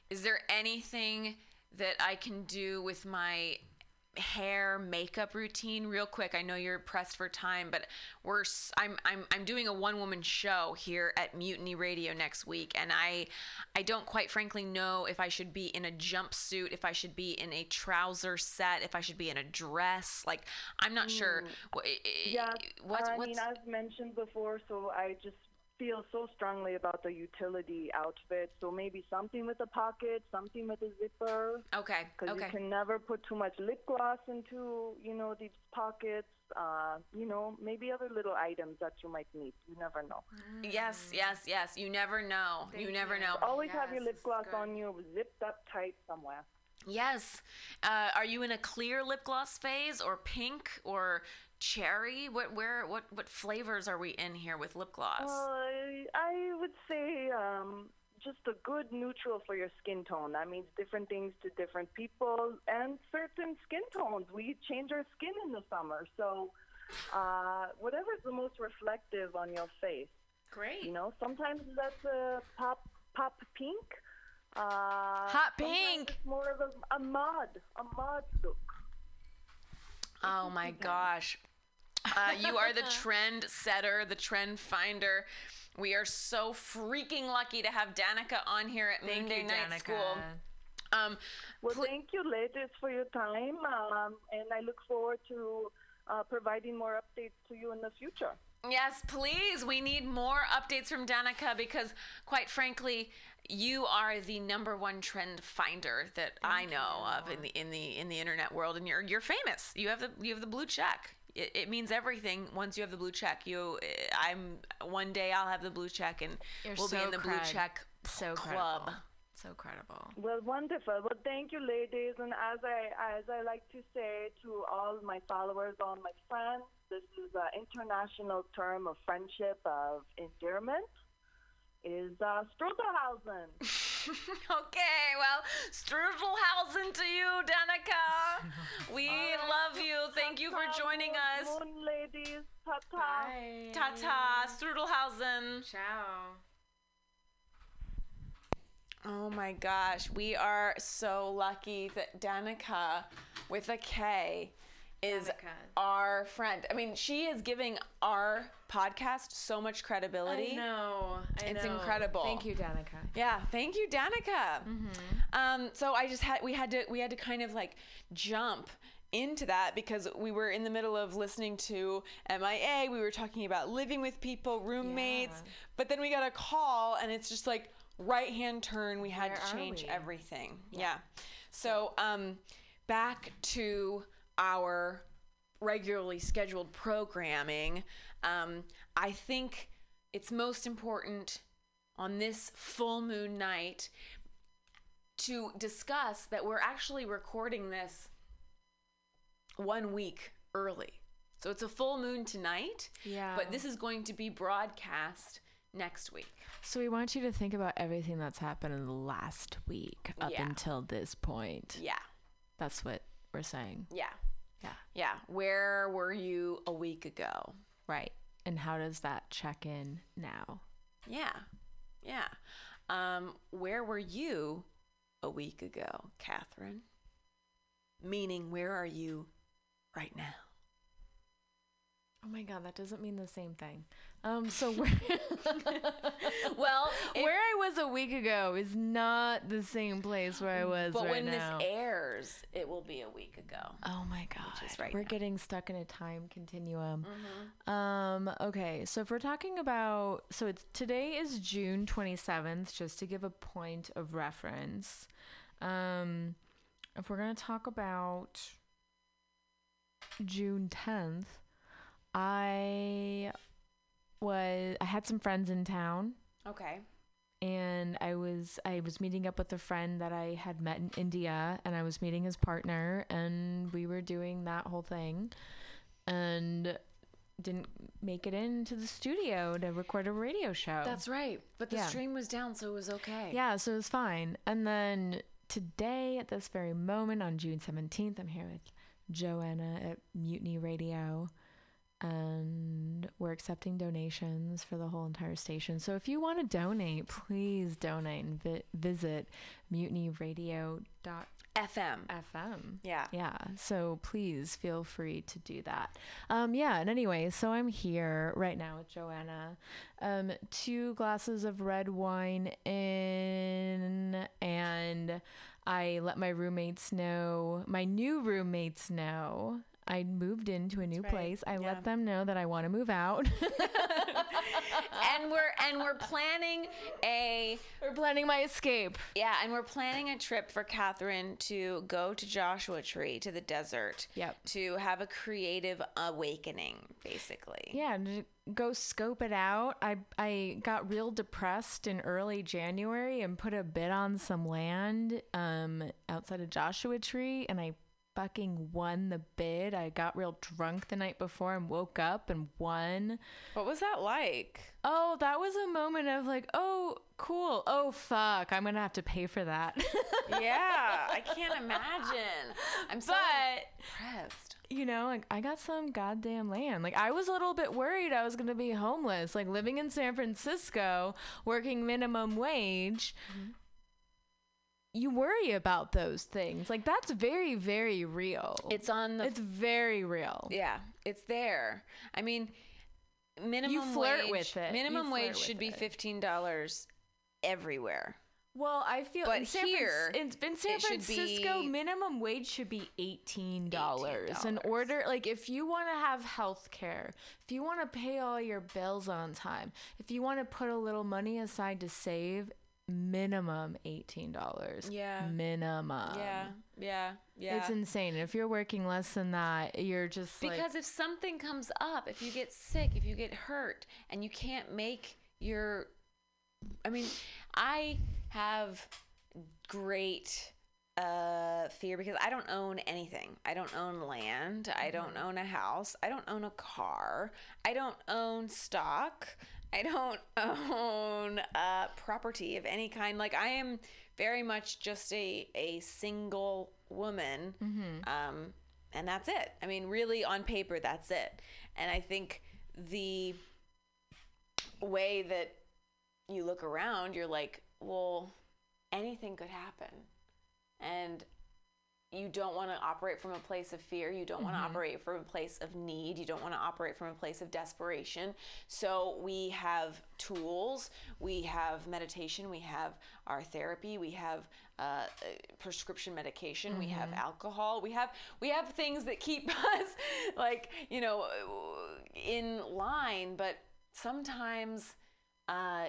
is there anything that I can do with my hair makeup routine real quick. I know you're pressed for time but we're i'm i'm, I'm doing a one woman show here at mutiny radio next week and i i don't quite frankly know if i should be in a jumpsuit if i should be in a trouser set if i should be in a dress. Like i'm not sure. Mm. Wha- Yeah. what's I mean, I've mentioned before, so I just feel so strongly about the utility outfit. So maybe something with a pocket, something with a zipper. okay Because okay you can never put too much lip gloss into, you know, these pockets. Uh, you know, maybe other little items that you might need. You never know. yes yes yes you never know you never know Always have your lip gloss on you, zipped up tight somewhere. Yes. Uh, are you in a clear lip gloss phase or pink or cherry? What where what what flavors are we in here with lip gloss? Uh, I would say um, just a good neutral for your skin tone. That means different things to different people and certain skin tones. We change our skin in the summer, so uh, whatever's the most reflective on your face. Great. You know, sometimes that's a pop pop pink. Uh, Hot pink. It's more of a, a mod, a mod look. Oh my [laughs] gosh. Uh, you are the [laughs] trend setter, the trend finder. We are so freaking lucky to have Danica on here at Thank Monday you, Night Danica. School. Um, Well, pl- thank you, ladies, for your time, um, and I look forward to uh, providing more updates to you in the future. Yes, please. We need more updates from Danica because, quite frankly, you are the number one trend finder that I know of in the in the in the internet world, and you're you're famous. You have the you have the blue check. It, it means everything once you have the blue check. You, I'm one day I'll have the blue check, and You're we'll be in the blue check so club. credible. So credible. Well, wonderful. Well, thank you, ladies. And as I as I like to say to all my followers, all my friends, this is an international term of friendship, of endearment. Is uh, Strudelhausen. [laughs] [laughs] okay, well, Strudelhausen to you, Danica. [laughs] We love you. Thank you for joining us. Moon ladies, ta ta. Ta ta, Strudelhausen. Ciao. Oh my gosh, we are so lucky that Danica with a K is Danica. our friend. I mean, she is giving our podcast so much credibility. I know. I It's know. incredible. Thank you, Danica. Yeah, thank you, Danica. Um, so I just had we had to we had to kind of like jump into that because we were in the middle of listening to MIA. We were talking about living with people, roommates, but then we got a call and it's just like right hand turn. We had Where to change everything. Yeah. So um, back to our regularly scheduled programming. Um, I think it's most important on this full moon night to discuss that we're actually recording this one week early. So it's a full moon tonight, Yeah. but this is going to be broadcast next week. So we want you to think about everything that's happened in the last week up Yeah. until this point. Yeah. That's what we're saying. Yeah. Yeah. Yeah. Where were you a week ago? Right. And how does that check in now? Yeah. Yeah. Um, where were you a week ago, Catherine? Meaning, where are you right now? Oh my god, that doesn't mean the same thing. Um, so where, [laughs] Well, it- where I was a week ago is not the same place where I was but right when now. this airs, it will be a week ago. Oh my god. right we're now. getting stuck in a time continuum. Um okay, so if we're talking about so it's today is June 27th just to give a point of reference. Um if we're going to talk about June 10th, I was I had some friends in town Okay. and I was I was meeting up with a friend that I had met in India and I was meeting his partner and we were doing that whole thing and didn't make it into the studio to record a radio show. That's right. But the Yeah. stream was down, so it was okay. yeah, so it was fine. And then today at this very moment on June 17th I'm here with Joanna at Mutiny Radio and we're accepting donations for the whole entire station. So if you want to donate, please donate and vi- visit mutinyradio.fm. FM. Yeah. Yeah, so please feel free to do that. Um, yeah, and anyway, so I'm here right now with Joanna. Um, two glasses of red wine in, and I let my roommates know, my new roommates know. I moved into a new right, place. I yeah. let them know that I want to move out. [laughs] and we're and we're planning a We're planning my escape. yeah, and we're planning a trip for Catherine to go to Joshua Tree to the desert. Yep. To have a creative awakening, basically. Yeah, and go scope it out. I I got real depressed in early January and put a bid on some land um outside of Joshua Tree and I fucking won the bid. I got real drunk the night before and woke up and won. What was that like? Oh, that was a moment of like, oh, cool. Oh fuck, I'm going to have to pay for that. [laughs] yeah, I can't imagine. I'm so but impressed. you know, like I got some goddamn land. Like I was a little bit worried I was gonna be homeless. Like living in San Francisco, working minimum wage. Mm-hmm. You worry about those things. Like that's very, very real. It's on the it's very real. Yeah, it's there. I mean, minimum you flirt wage, with it. You Minimum flirt wage should be it. fifteen dollars everywhere. Well, I feel But in San here, Fran- in, in San Francisco, minimum wage should be eighteen dollars. In order, like if you want to have health care, if you want to pay all your bills on time, if you want to put a little money aside to save, minimum eighteen dollars. Yeah. minimum. yeah, yeah, yeah. It's insane. If you're working less than that, you're just like, because if something comes up, if you get sick, if you get hurt, and you can't make your, I mean, I have great uh fear because I don't own anything. I don't own land. I don't own a house. I don't own a car. I don't own stock. I don't [laughs] own uh property of any kind. Like I am very much just a a single woman. Um and that's it. I mean, really on paper that's it. And I think the way that you look around, you're like, well, anything could happen. And you don't want to operate from a place of fear. You don't want to operate from a place of need. You don't want to operate from a place of desperation. So we have tools. We have meditation. We have our therapy. We have uh, prescription medication. We have alcohol. We have we have things that keep [laughs] us like you know in line. But sometimes uh,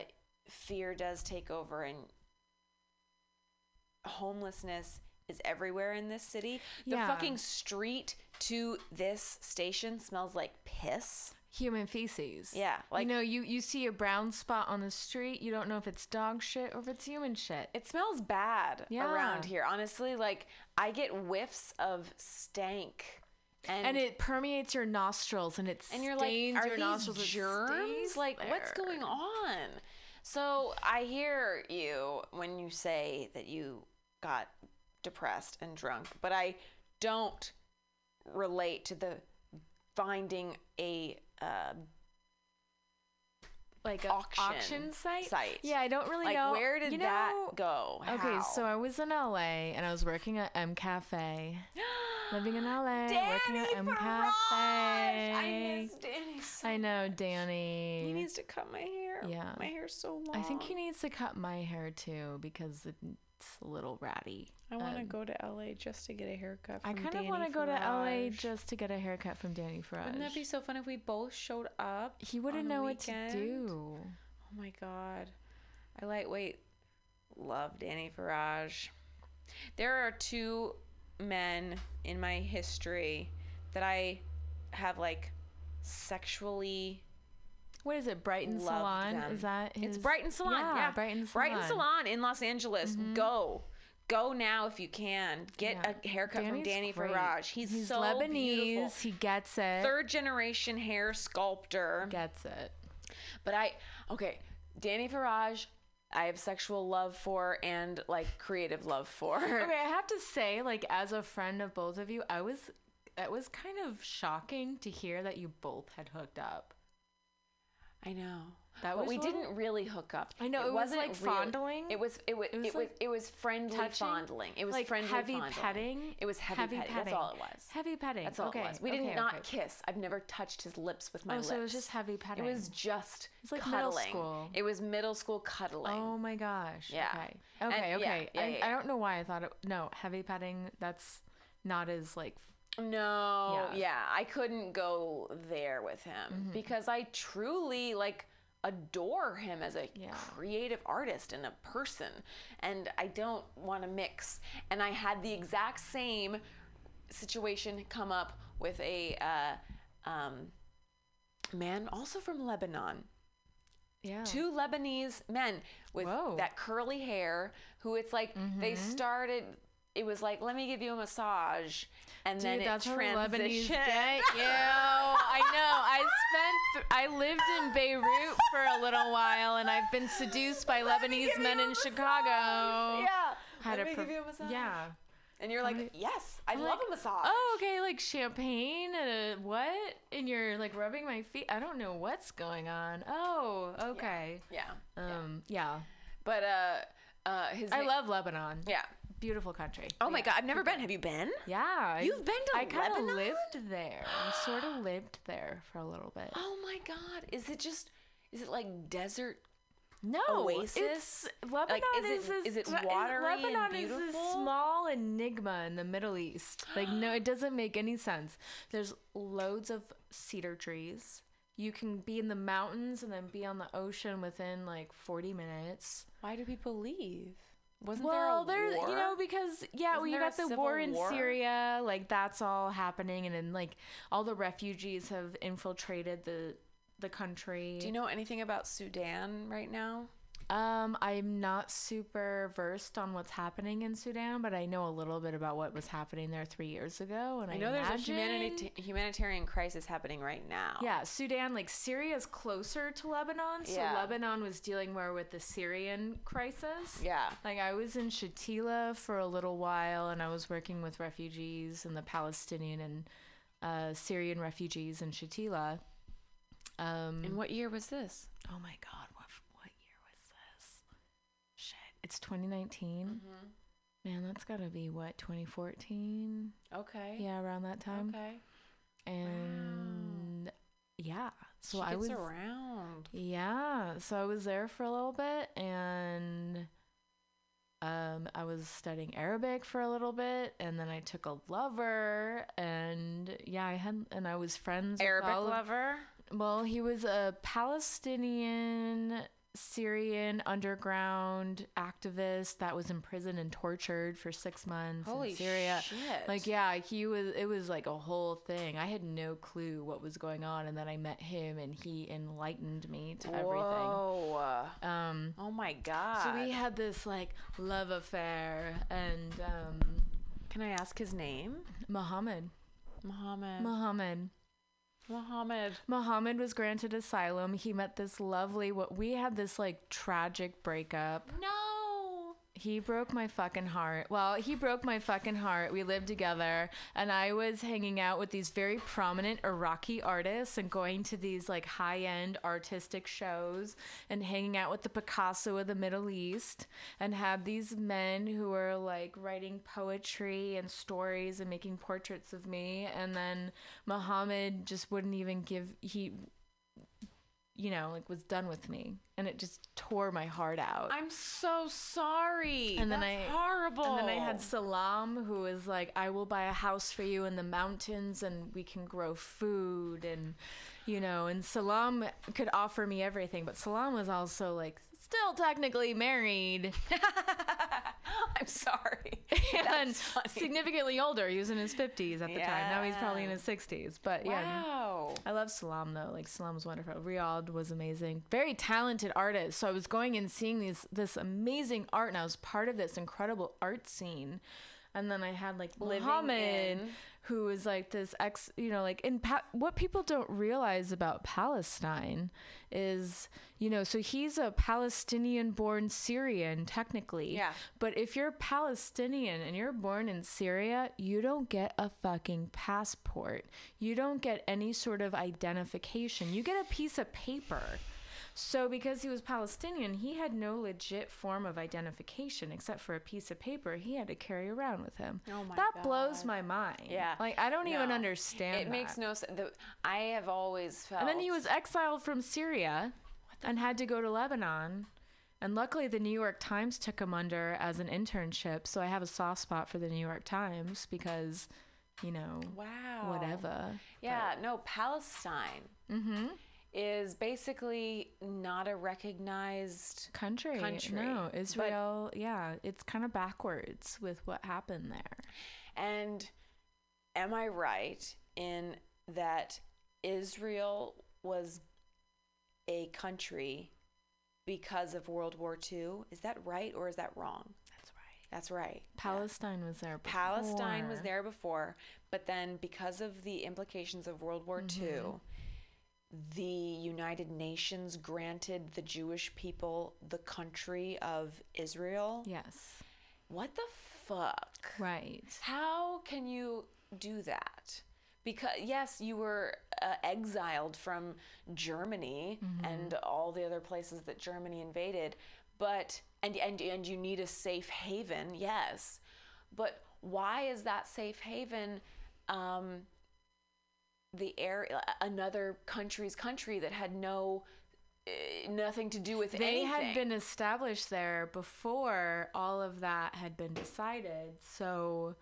fear does take over, and homelessness is everywhere in this city. The Yeah. fucking street to this station smells like piss. human feces. Yeah, like- you know, you you see a brown spot on the street, you don't know if it's dog shit or if it's human shit. It smells bad Yeah. around here. Honestly, like I get whiffs of stank. And, and it permeates your nostrils and it and you're like, are your these nostrils. Germs? Like, what's going on? So I hear you when you say that you got depressed and drunk, but I don't relate to the finding a uh, like a auction auction, site? site. Yeah, I don't really like know. where did you that know- go? Okay, so I was in LA and I was working at M Cafe. [gasps] living in LA, working at M Farage! Cafe. I miss Danny so I know, Danny. He needs to cut my hair. Yeah. My hair's so long. I think he needs to cut my hair too because it's a little ratty. I want to Um, go to LA just to get a haircut. I kind of want to go to LA just to get a haircut from Danny Farage. Wouldn't that be so fun if we both showed up? he wouldn't know what to do. Oh my god. I lightweight love Danny Farage. There are two men in my history that I have like sexually What is it? Brighton Salon? them. Is that his? It's Brighton Salon. Yeah, Yeah, Brighton Salon. Brighton Salon in Los Angeles. Go. Go now if you can. Get Yeah. a haircut Danny's from Danny great. Farage. He's, He's so Lebanese. beautiful. He gets it. Third generation hair sculptor. Gets it. But I okay, Danny Farage, I have sexual love for and like creative love for. Okay, I have to say, like, as a friend of both of you, I was. It was kind of shocking to hear that you both had hooked up. I know. That but was we little- didn't really hook up. I know, it wasn't like, real- fondling. It was it was It it was, was like, it was friendly touching? fondling. It was like friendly heavy fondling. petting. It was heavy, petting. That's all it was. Heavy petting. That's all okay. it was. We did okay, not okay. kiss. I've never touched his lips with my Oh, lips. so it was just heavy petting. It was just It's like middle cuddling. school. It was middle school cuddling. Oh my gosh. Yeah. Okay. And- Okay. yeah, okay. yeah, I, yeah, I don't know why I thought it. No, heavy petting. That's not as like. No, Yeah. yeah. I couldn't go there with him Mm-hmm. because I truly like adore him as a Yeah. creative artist and a person and I don't want to mix and I had the exact same situation come up with a uh, um, man also from Lebanon Yeah. two Lebanese men with Whoa. that curly hair who it's like they Mm-hmm. started it was like let me give you a massage and then it that's Lebanese transitioned get you. [laughs] I know. I spent. I lived in Beirut for a little while, and I've been seduced by [laughs] Lebanese men in Chicago. yeah Had let a give you a massage Yeah. and you're like yes I I'm love like, a massage Oh, okay, like champagne and a what? And you're like rubbing my feet. I don't know what's going on. Oh, okay. yeah Um, yeah. but uh uh his I na- love Lebanon. yeah Beautiful country. oh my god I've never been have you been Yeah. You've been to Lebanon. I kinda lived there. I sort of [gasps] lived there for a little bit. oh my god is it just is it like desert No, Oasis? It's Lebanon is it- is is it watery and Lebanon is beautiful? a small enigma in the Middle East. Like no, it doesn't make any sense. There's loads of cedar trees. You can be in the mountains and then be on the ocean within like 40 minutes. why do people leave wasn't well, there a there's you know because yeah, Wasn't we got the war in war? Syria, like that's all happening, and then like all the refugees have infiltrated the the country. Do you know anything about Sudan right now? Um, I'm not super versed on what's happening in Sudan, but I know a little bit about what was happening there three years ago. And I, I know there's a imagine- humanita- humanitarian crisis happening right now. Yeah, Sudan, like Syria is closer to Lebanon, so Yeah. Lebanon was dealing more with the Syrian crisis. Yeah. Like I was in Shatila for a little while, and I was working with refugees and the Palestinian and uh, Syrian refugees in Shatila. Um, And what year was this? Oh my God, what what year was this? Shit, it's 2019. Man, that's gotta be what 2014. Okay. Yeah, around that time. Okay. And yeah, so I was around. yeah, so I was there for a little bit, and um, I was studying Arabic for a little bit, and then I took a lover, and yeah, I had and I was friends. with Arabic of- lover. well, he was a Palestinian Syrian underground activist that was imprisoned and tortured for six months Holy in Syria. shit. Like, yeah, he was. It was like a whole thing. I had no clue what was going on, and then I met him, and he enlightened me to everything. Whoa. Um, Oh my god. so we had this like love affair, and um, Can I ask his name? Muhammad, Muhammad. Muhammad. Muhammad. Muhammad was granted asylum. He met this lovely what we had this like tragic breakup. No. He broke my fucking heart. Well, he broke my fucking heart. We lived together, and I was hanging out with these very prominent Iraqi artists and going to these like high end artistic shows and hanging out with the Picasso of the Middle East and had these men who were like writing poetry and stories and making portraits of me. And then Muhammad just wouldn't even give, he, you know, like was done with me. And it just tore my heart out. I'm so sorry. And then That's I horrible. And then I had Salam, who is like, I will buy a house for you in the mountains, and we can grow food, and you know. And Salam could offer me everything, but Salam was also like still technically married [laughs] [laughs] I'm sorry. [laughs] and significantly older. He was in his fifties at the time. Now he's probably in his sixties. But yeah. Wow. I love Salam though. Like Salam was wonderful. Riyadh was amazing. Very talented artist. So I was going and seeing these this amazing art, and I was part of this incredible art scene. And then I had like Living Muhammad, in- who is like this ex. You know, like in pa- what people don't realize about Palestine is, you know, so he's a Palestinian-born Syrian technically. Yeah. But if you're Palestinian and you're born in Syria, you don't get a fucking passport. You don't get any sort of identification. You get a piece of paper. So because he was Palestinian, he had no legit form of identification except for a piece of paper he had to carry around with him. Oh my that blows my mind. Yeah. Like I don't even understand. It makes no sense. I have always felt. And then he was exiled from Syria and had to go to Lebanon. And luckily, the New York Times took him under as an internship. So I have a soft spot for the New York Times because, you know, Wow. whatever. Yeah, no, Palestine Mm-hmm. Is basically not a recognized Country. Country. No, But- Israel, yeah, it's kind of backwards with what happened there. And am I right in that Israel was a country because of World War II? Is that right or is that wrong? That's right. That's right. Palestine was there. Palestine was there before, but then because of the implications of World War Mm-hmm. II, the United Nations granted the Jewish people the country of Israel. Yes. What the fuck? Right. How can you do that? Because yes, you were uh, exiled from Germany Mm-hmm. and all the other places that Germany invaded, but and and and you need a safe haven, yes. But why is that safe haven um, the air another country's country that had no uh, nothing to do with They anything? had been established there before all of that had been decided. So,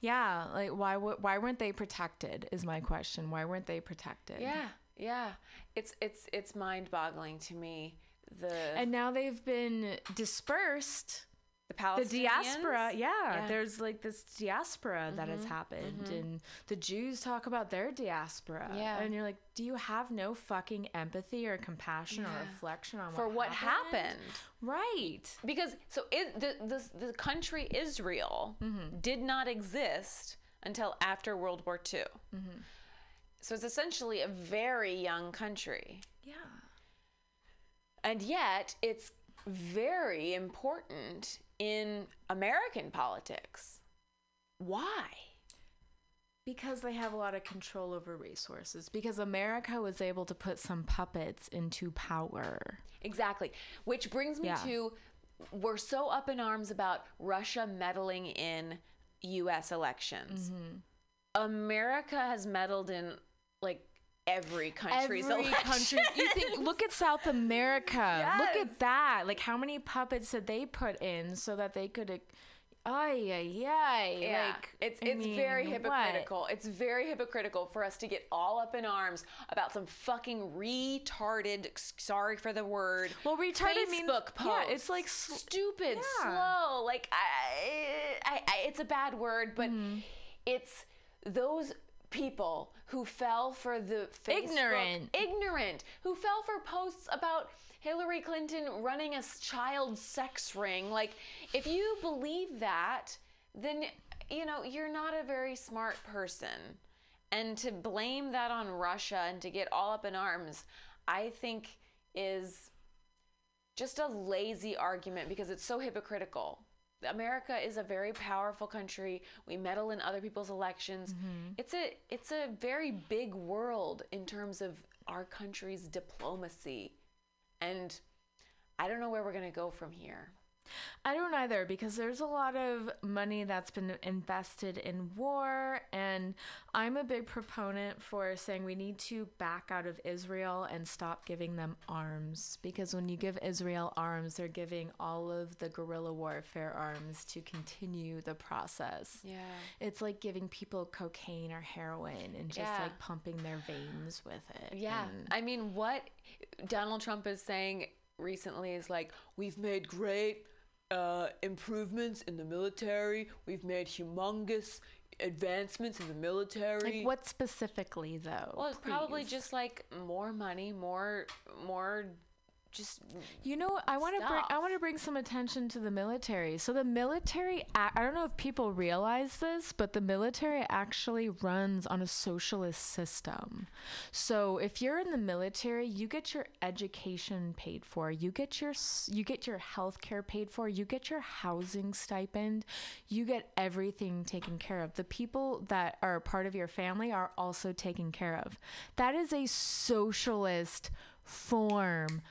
yeah, like why w- why weren't they protected? Is my question. Why weren't they protected? Yeah, yeah. It's it's it's mind-boggling to me. The And now they've been dispersed. The The diaspora, yeah, Yeah. There's like this diaspora that has mm-hmm. happened, mm-hmm. and the Jews talk about their diaspora. Yeah. and you're like, do you have no fucking empathy or compassion or reflection on for what happened. Right. Because so it, the, the the country Israel mm-hmm. did not exist until after World War II. So it's essentially a very young country, Yeah. and yet it's very important in American politics. Why? Because they have a lot of control over resources. Because America was able to put some puppets into power. Exactly. Which brings me Yeah. to we're so up in arms about Russia meddling in US elections. Mm-hmm. America has meddled in like every country's Every country. You think? [laughs] Look at South America. Look at that. Like how many puppets did they put in so that they could? Ay ay ay. Yeah, Like it's I it's very mean, what? hypocritical. It's very hypocritical for us to get all up in arms about some fucking retarded. Sorry for the word. Well, retarded means- Facebook post. yeah, it's like sl- stupid, Yeah. slow. Like I, I, I, it's a bad word, but Mm-hmm. it's those people who fell for the Facebook, Ignorant. ignorant, who fell for posts about Hillary Clinton running a child sex ring. Like, if you believe that, then you know you're not a very smart person. And to blame that on Russia and to get all up in arms, I think is just a lazy argument because it's so hypocritical. America is a very powerful country. We meddle in other people's elections. Mm-hmm. It's a it's a very big world in terms of our country's diplomacy. And I don't know where we're going to go from here. I don't either because there's a lot of money that's been invested in war, and I'm a big proponent for saying we need to back out of Israel and stop giving them arms because when you give Israel arms, they're giving all of the guerrilla warfare arms to continue the process. Yeah. It's like giving people cocaine or heroin and just Yeah. like pumping their veins with it. Yeah. and- I mean, what Donald Trump is saying recently is like, we've made great uh, improvements in the military. We've made humongous advancements in the military. like what specifically though? Well, it's probably just like more money, more, more, just You know, I want to bring I want to bring some attention to the military. So the military, i don't know if people realize this, but the military actually runs on a socialist system. So if you're in the military, you get your education paid for, you get your you get your health care paid for, you get your housing stipend, you get everything taken care of. The people that are part of your family are also taken care of. That is a socialist form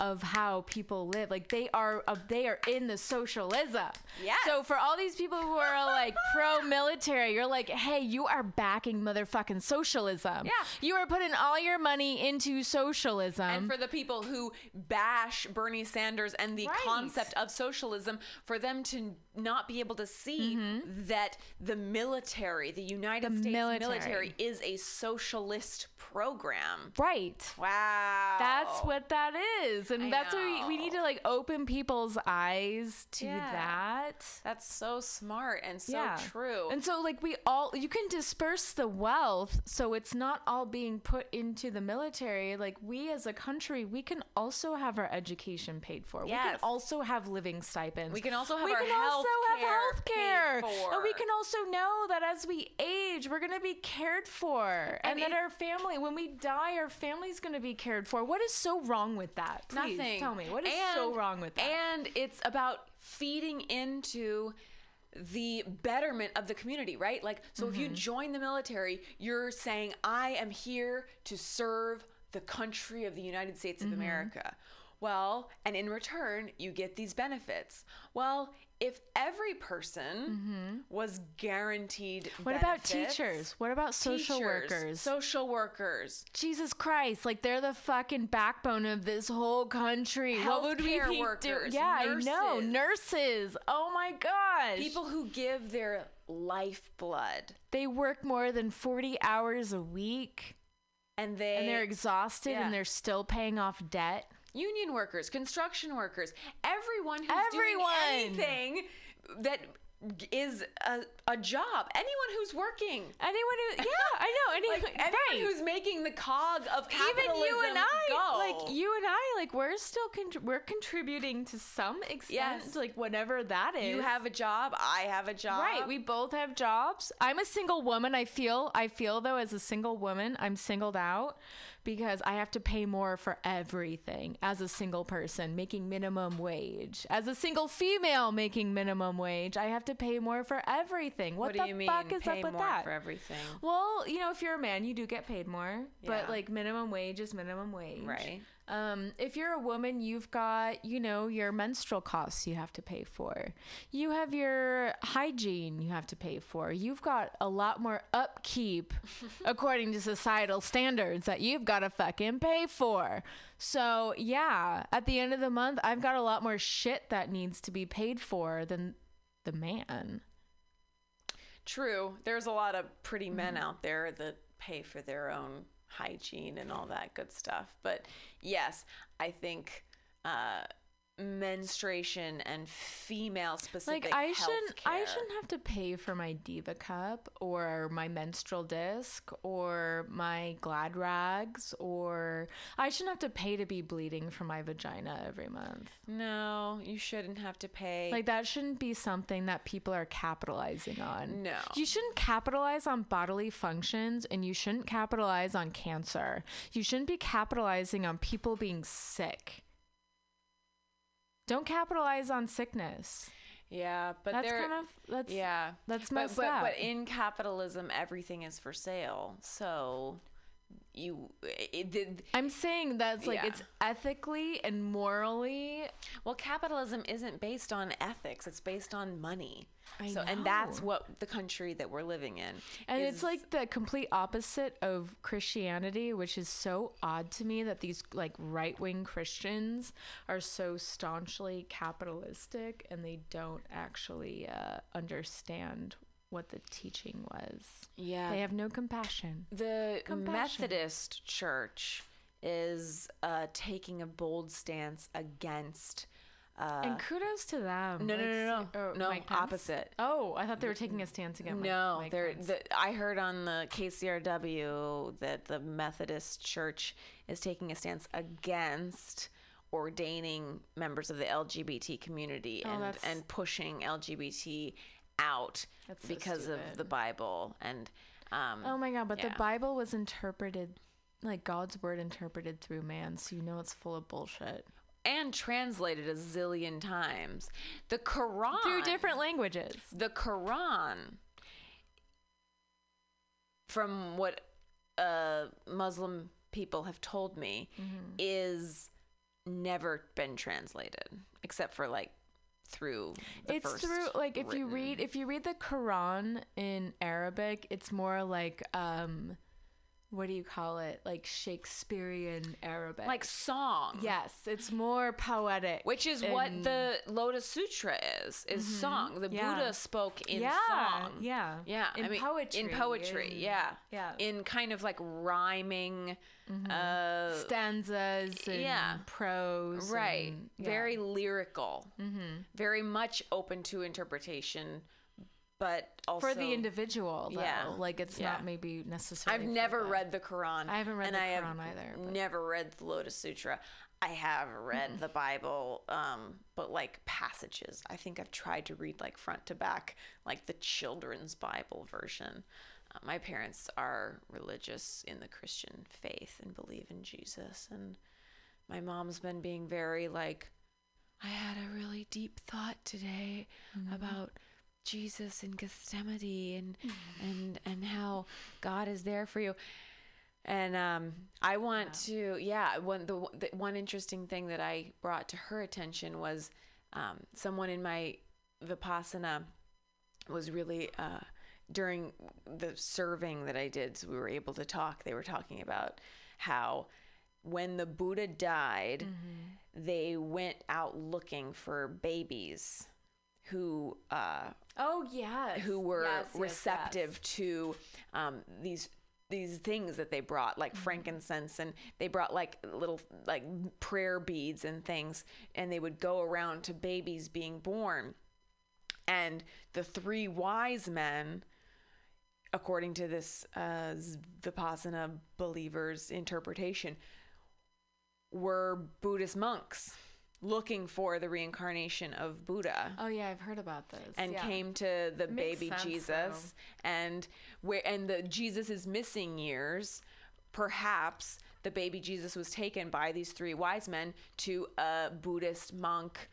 of how people live. Like they are uh, they are in the socialism. Yeah. So for all these people who are like [laughs] pro military, you're like, hey, you are backing motherfucking socialism. Yeah. You are putting all your money into socialism. and for the people who bash Bernie Sanders and the Right. concept of socialism, for them to not be able to see that the military, the United Mm-hmm. The States military. military. is a socialist program. right. Wow. That's what that is. And I that's what we, we need to like open people's eyes to Yeah. that. That's so smart and so yeah. true. And so like we all you can disperse the wealth so it's not all being put into the military. Like we as a country, we can also have our education paid for. We can also have living stipends. We can also have we our can also have health care. And we can also know that as we age, we're gonna be cared for. And, And that it- our family when we die, our family's gonna be cared for. What is so wrong with that? Please Nothing. tell me. What is so And- wrong with that? And it's about feeding into the betterment of the community, right? Like, so if you Mm-hmm. join the military, you're saying, I am here to serve the country of the United States of Mm-hmm. America. Well, and in return, you get these benefits. Well, if every person was guaranteed Mm-hmm. what about teachers? What about social teachers, workers? social workers, Jesus Christ, like they're the fucking backbone of this whole country. what would we Healthcare be workers, doing? Yeah, I know. nurses. Nurses. Oh my gosh. people who give their lifeblood they work more than 40 hours a week and they and they're exhausted yeah. and they're still paying off debt. Union workers, construction workers, everyone who's Everyone. doing anything that is a, a job. Anyone who's working. Anyone who Yeah, I know. [laughs] Anyone, Like anyone right. who's making the cog of capitalism even you and I, go. like you and I, like we're still con- we're contributing to some extent, Yes. like whatever that is. you have a job, I have a job. Right, we both have jobs. I'm a single woman. I feel I feel though as a single woman, I'm singled out because I have to pay more for everything as a single person making minimum wage. As a single female making minimum wage, I have to pay more for everything. What, what, the do you mean? fuck is pay up with more that? for everything? Well, you know, if you're a man, you do get paid more, Yeah. but like minimum wage is minimum wage. Right. Um, if you're a woman, you've got, you know, your menstrual costs you have to pay for. You have your hygiene you have to pay for. You've got a lot more upkeep [laughs] according to societal standards that you've got to fucking pay for. So, yeah, at the end of the month, I've got a lot more shit that needs to be paid for than the man. True. There's a lot of pretty men Mm-hmm. out there that pay for their own hygiene and all that good stuff. But yes, I think uh, menstruation and female specific like I shouldn't I shouldn't have to pay for my Diva cup or my menstrual disc or my Glad rags or I shouldn't have to pay to be bleeding from my vagina every month. No, you shouldn't have to pay. Like that shouldn't be something that people are capitalizing on. No. You shouldn't capitalize on bodily functions and you shouldn't capitalize on cancer. You shouldn't be capitalizing on people being sick. Don't capitalize on sickness. Yeah, but That's kind of that's yeah. that's but, messed but, up. But in capitalism, everything is for sale. So you, it, did I'm saying that's like Yeah. it's ethically and morally. well, capitalism isn't based on ethics. It's based on money. I so, and that's what the country that we're living in. And is- it's like the complete opposite of Christianity, which is so odd to me that these like right wing Christians are so staunchly capitalistic and they don't actually uh, understand what the teaching was. yeah, They have no compassion. the compassion. Methodist Church is uh, taking a bold stance against. Uh, and kudos to them. no, no, Like, no, no, oh, no, Mike opposite. Oh, I thought they were taking a stance against. No, Mike they're. The, I heard on the KCRW that the Methodist Church is taking a stance against ordaining members of the LGBT community Oh, and and pushing LGBT out That's so because of the Bible and. Um, Oh my god, but yeah. the Bible was interpreted like God's word interpreted through man, so you know it's full of bullshit. and translated a zillion times. The Quran Through different languages. the Quran, from what uh, Muslim people have told me, Mm-hmm. is never been translated except for like through. The it's through like if you read if you read the Quran in Arabic, it's more like um what do you call it? Like Shakespearean Arabic. like song. yes, it's more poetic. Which is what the Lotus Sutra is, is song. The Mm-hmm. Yeah. Buddha spoke in yeah, song. Yeah. Yeah, In I mean, poetry. In poetry, in- yeah, Yeah. In kind of like rhyming, uh, stanzas and yeah. prose. right? and- yeah. Very lyrical, mm-hmm. very much open to interpretation, but also for the individual though. Yeah, Like it's yeah. not maybe necessarily I've never read the Quran. I haven't read and the I Quran either, but- Never read the Lotus Sutra. I have read [laughs] the Bible, um, but like passages. I think I've tried to read like front to back, like the children's Bible version. Uh, my parents are religious in the Christian faith and believe in Jesus, and my mom's been being very like, I had a really deep thought today about Jesus in Gethsemane and and and how God is there for you. And um, I want to, yeah. One the, the one interesting thing that I brought to her attention was um, someone in my vipassana was really uh, during the serving that I did. So we were able to talk. They were talking about how when the Buddha died, they went out looking for babies who uh, Oh yeah. who were receptive to um, these these things that they brought like frankincense and they brought like little like prayer beads and things and they would go around to babies being born. And the three wise men according to this uh, vipassana believers interpretation were buddhist monks looking for the reincarnation of buddha Oh yeah, I've heard about this. and yeah. came to the baby sense, Jesus and where and the Jesus's missing years perhaps the baby Jesus was taken by these three wise men to a Buddhist monk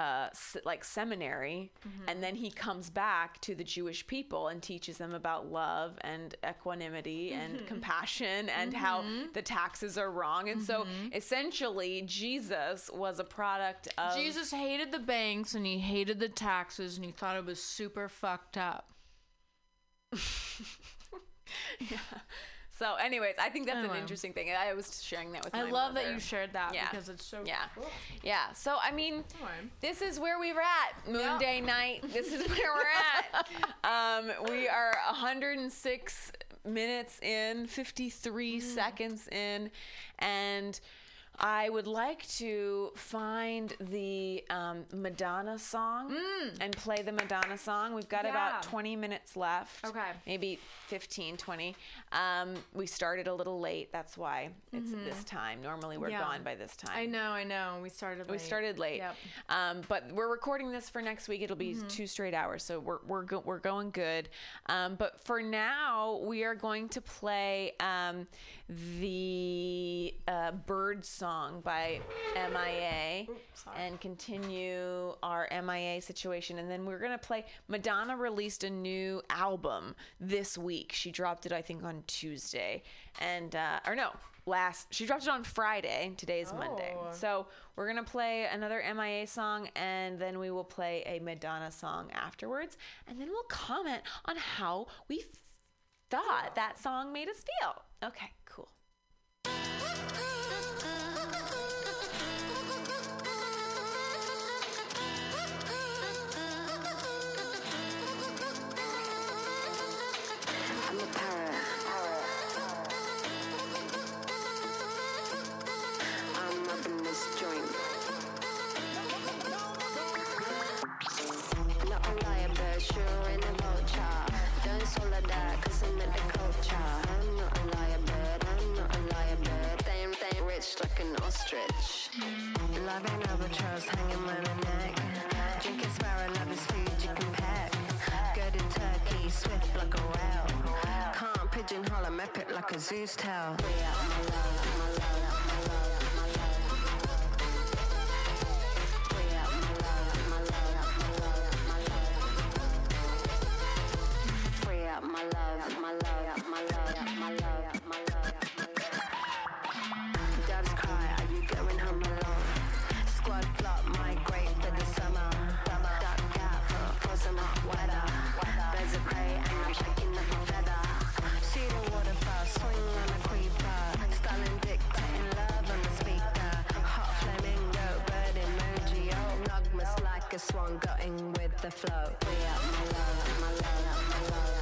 uh, like seminary Mm-hmm. and then he comes back to the Jewish people and teaches them about love and equanimity Mm-hmm. and compassion and how the taxes are wrong and so Mm-hmm. essentially Jesus was a product of Jesus hated the banks and he hated the taxes and he thought it was super fucked up. [laughs] [laughs] So, anyways, I think that's Anyway. an interesting thing. I was sharing that with. I love that you shared that Yeah. because it's so Yeah, cool. yeah. So, I mean, this is where we were at Moon Day night. This is where we're [laughs] at. Um, we are 106 minutes in, 53 seconds in, and. I would like to find the um, Madonna song and play the Madonna song. We've got Yeah. about 20 minutes left. Okay. Maybe 15, 20. Um, we started a little late. That's why it's this time. Normally we're Yeah. gone by this time. I know, I know. We started. We late. started late, Yep. um, but we're recording this for next week. It'll be two straight hours, so we're we're go- we're going good. Um, but for now, we are going to play um, the uh, Birds song by MIA and continue our MIA situation. And then we're going to play. Madonna released a new album this week. She dropped it, I think, on Tuesday. And, uh, or no, last, she dropped it on Friday. Today's Monday. Oh. So we're going to play another MIA song and then we will play a Madonna song afterwards. And then we'll comment on how we thought that song made us feel. Okay, ostrich. Love an albatross hanging round my neck. Drinking sparrow, love his food you can pack. Go to Turkey, swift like a whale. Can't pigeonhole, I'm epic like a Zeus tail. Up my love, my love, my love, my love, my love, my love, my love, going with the flow. My love, my love, my love.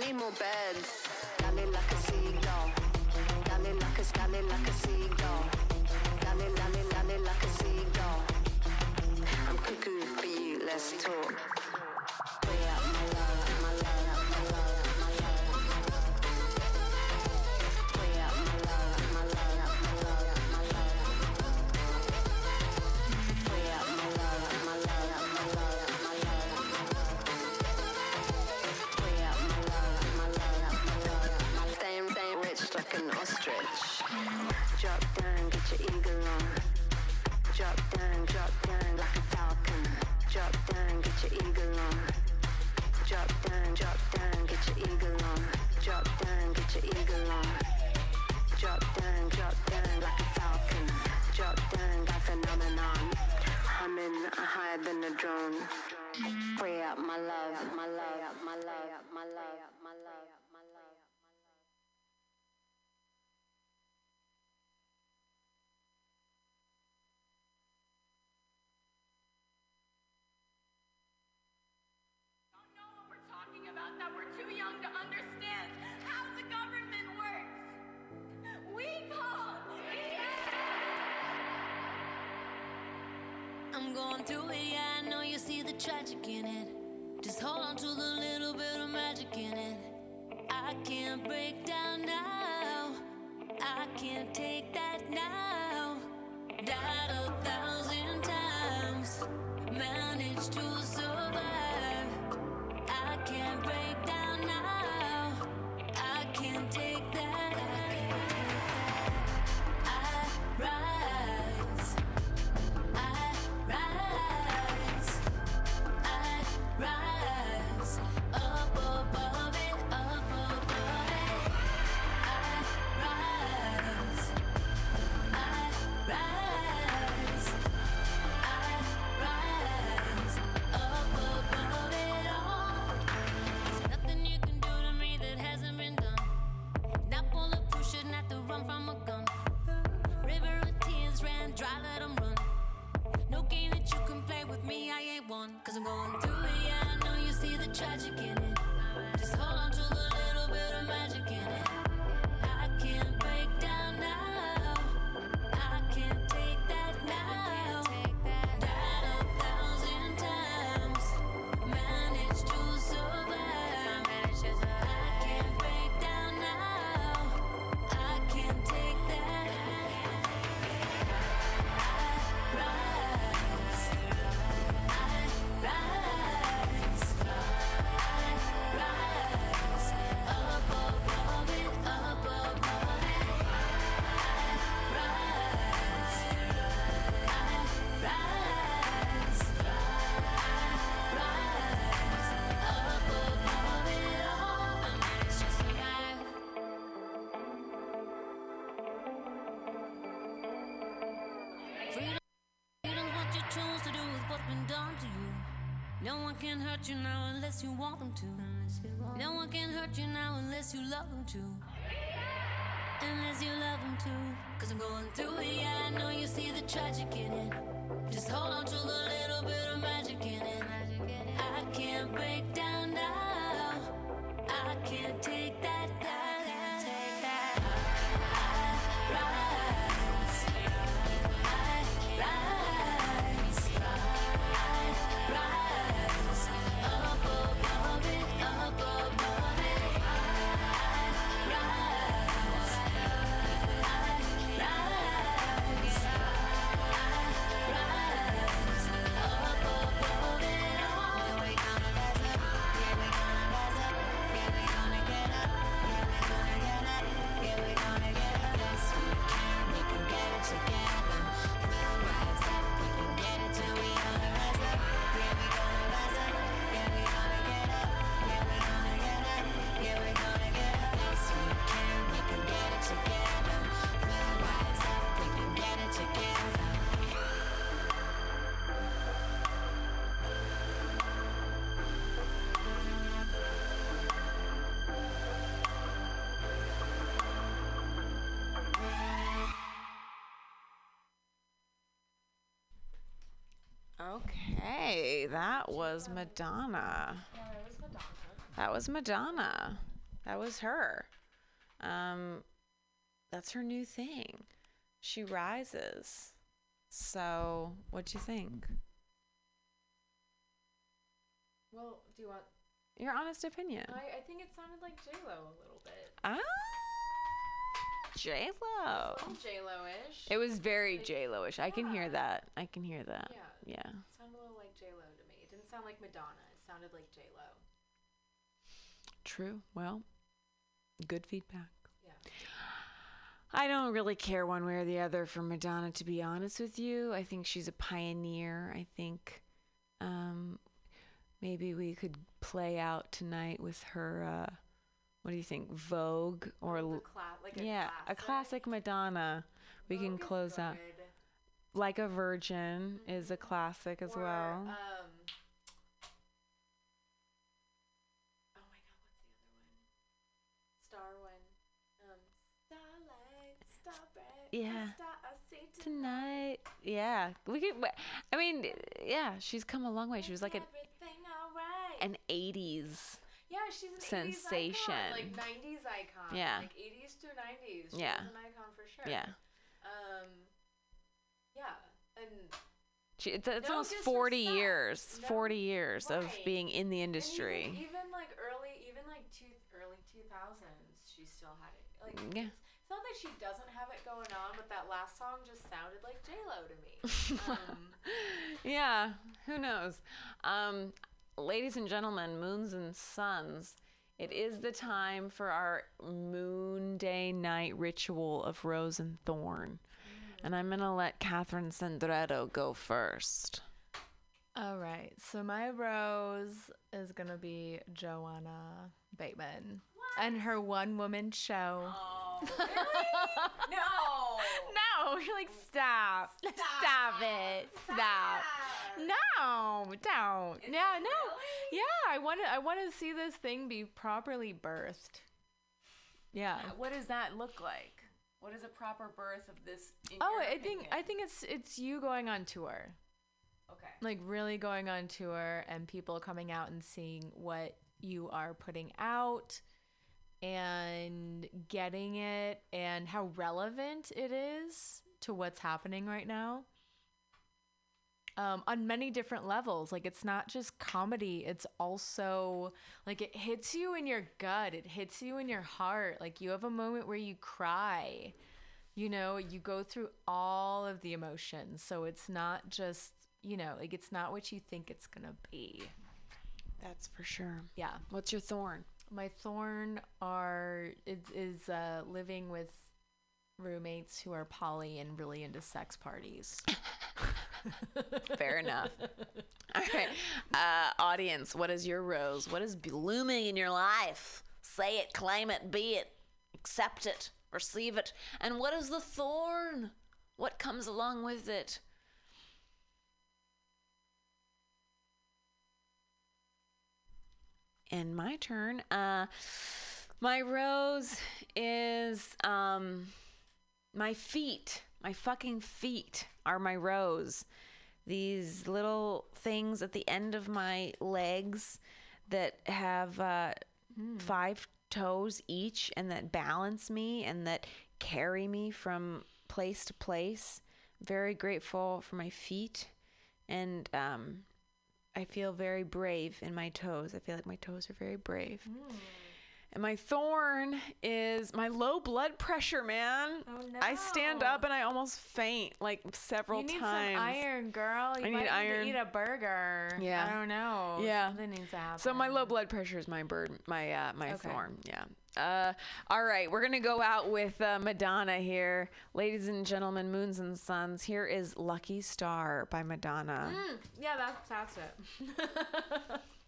Need more beds. Like a seagull. Like a, like a seagull. Like a seagull. I'm cuckoo for you, let's talk. An ostrich. Drop down, get your eagle on. Drop down, drop down like a falcon. Drop down, get your eagle on. Drop down, drop down, get your eagle on. Drop down, get your eagle on. Drop down, drop down like a falcon. Drop down, got phenomenon. Humming higher than a drone. Free up my love, my love, my love, my love, my love, my love. Too young to understand how the government works. We call I'm going through it, yeah, I know you see the tragic in it. Just hold on to the little bit of magic in it. I can't break down now. I can't take that now. Died a thousand times, managed to can hurt you now unless you want them to. No one can hurt you now unless you love them to. Unless you love them to. Cause I'm going through it, yeah, I know you see the tragic in it. Just hold on Okay, that was Madonna. Yeah, That was Madonna. That was her. Um, that's her new thing. She rises. So, what do you think? Well, do you want? Your honest opinion. I, I think it sounded like J Lo a little bit. Ah, J Lo. J Lo ish. It was very J Lo-ish. I can hear that. I can hear that. Yeah. Yeah. Sounded a little like J Lo to me. It didn't sound like Madonna. It sounded like J Lo. True. Well, good feedback. Yeah. I don't really care one way or the other for Madonna, to be honest with you. I think she's a pioneer. I think um, maybe we could play out tonight with her. Uh, what do you think, Vogue or cla- like a yeah, a classic Madonna? We can Vogue is close out. Like a Virgin is a classic as Or, well. Um, oh my god, what's the other one? Star one. Um, starlight, star. Yeah. I Tonight, yeah, we could. I mean, yeah, she's come a long way. She was like an alright. an '80s. yeah, she's an sensation. 80s icon, like 90s icon. Yeah. Like 80s to 90s. She Yeah. an icon for sure. Yeah. Um, yeah. And She, it's, it's No almost 40 disrespect. years, No- 40 years of being in the industry. Even, even like early, even like two early two thousands, she still had it. Like Yeah. it's, it's not that she doesn't have it going on, but that last song just sounded like J Lo to me. [laughs] Um, yeah, who knows? Um, ladies and gentlemen, moons and suns, it is the time for our moon day night ritual of rose and thorn. And I'm going to let Catherine Sandretto go first. All right, so my rose is gonna be Joanna Bateman and her one woman show. Oh, [laughs] really? no! No, you're like stop, stop, it, stop. No, don't. yeah, no. Yeah, I want to. I want to see this thing be properly birthed. Yeah. What does that look like? What is a proper birth of this? In Oh, I think? I think it's it's you going on tour. Okay. like really going on tour and people coming out and seeing what you are putting out and getting it and how relevant it is to what's happening right now um, on many different levels. Like it's not just comedy, it's also like it hits you in your gut, it hits you in your heart. Like you have a moment where you cry. You know, you go through all of the emotions. So it's not just, you know, like it's not what you think it's going to be. That's for sure. Yeah. What's your thorn? My thorn are is, is uh, living with roommates who are poly and really into sex parties. [laughs] [laughs] Fair enough. All right. Uh, audience, what is your rose? What is blooming in your life? Say it, claim it, be it, accept it, receive it. And what is the thorn? What comes along with it? And my turn. Uh, my rose is um, my feet. My fucking feet are my rose. These little things at the end of my legs that have uh, five toes each and that balance me and that carry me from place to place. Very grateful for my feet. And um, I feel very brave in my toes. I feel like my toes are very brave. And my thorn is my low blood pressure, man. Oh no. I stand up and I almost faint like several times. you need times. some iron, girl. You I need might iron. need to eat a burger. Yeah. I don't know. Yeah. Something needs to happen. So my low blood pressure is my bird, my uh, my Okay. thorn. Yeah. Uh, all right, we're gonna go out with uh, Madonna here, ladies and gentlemen, moons and suns. Here is "Lucky Star" by Madonna. Mm, yeah, that's that's it. [laughs]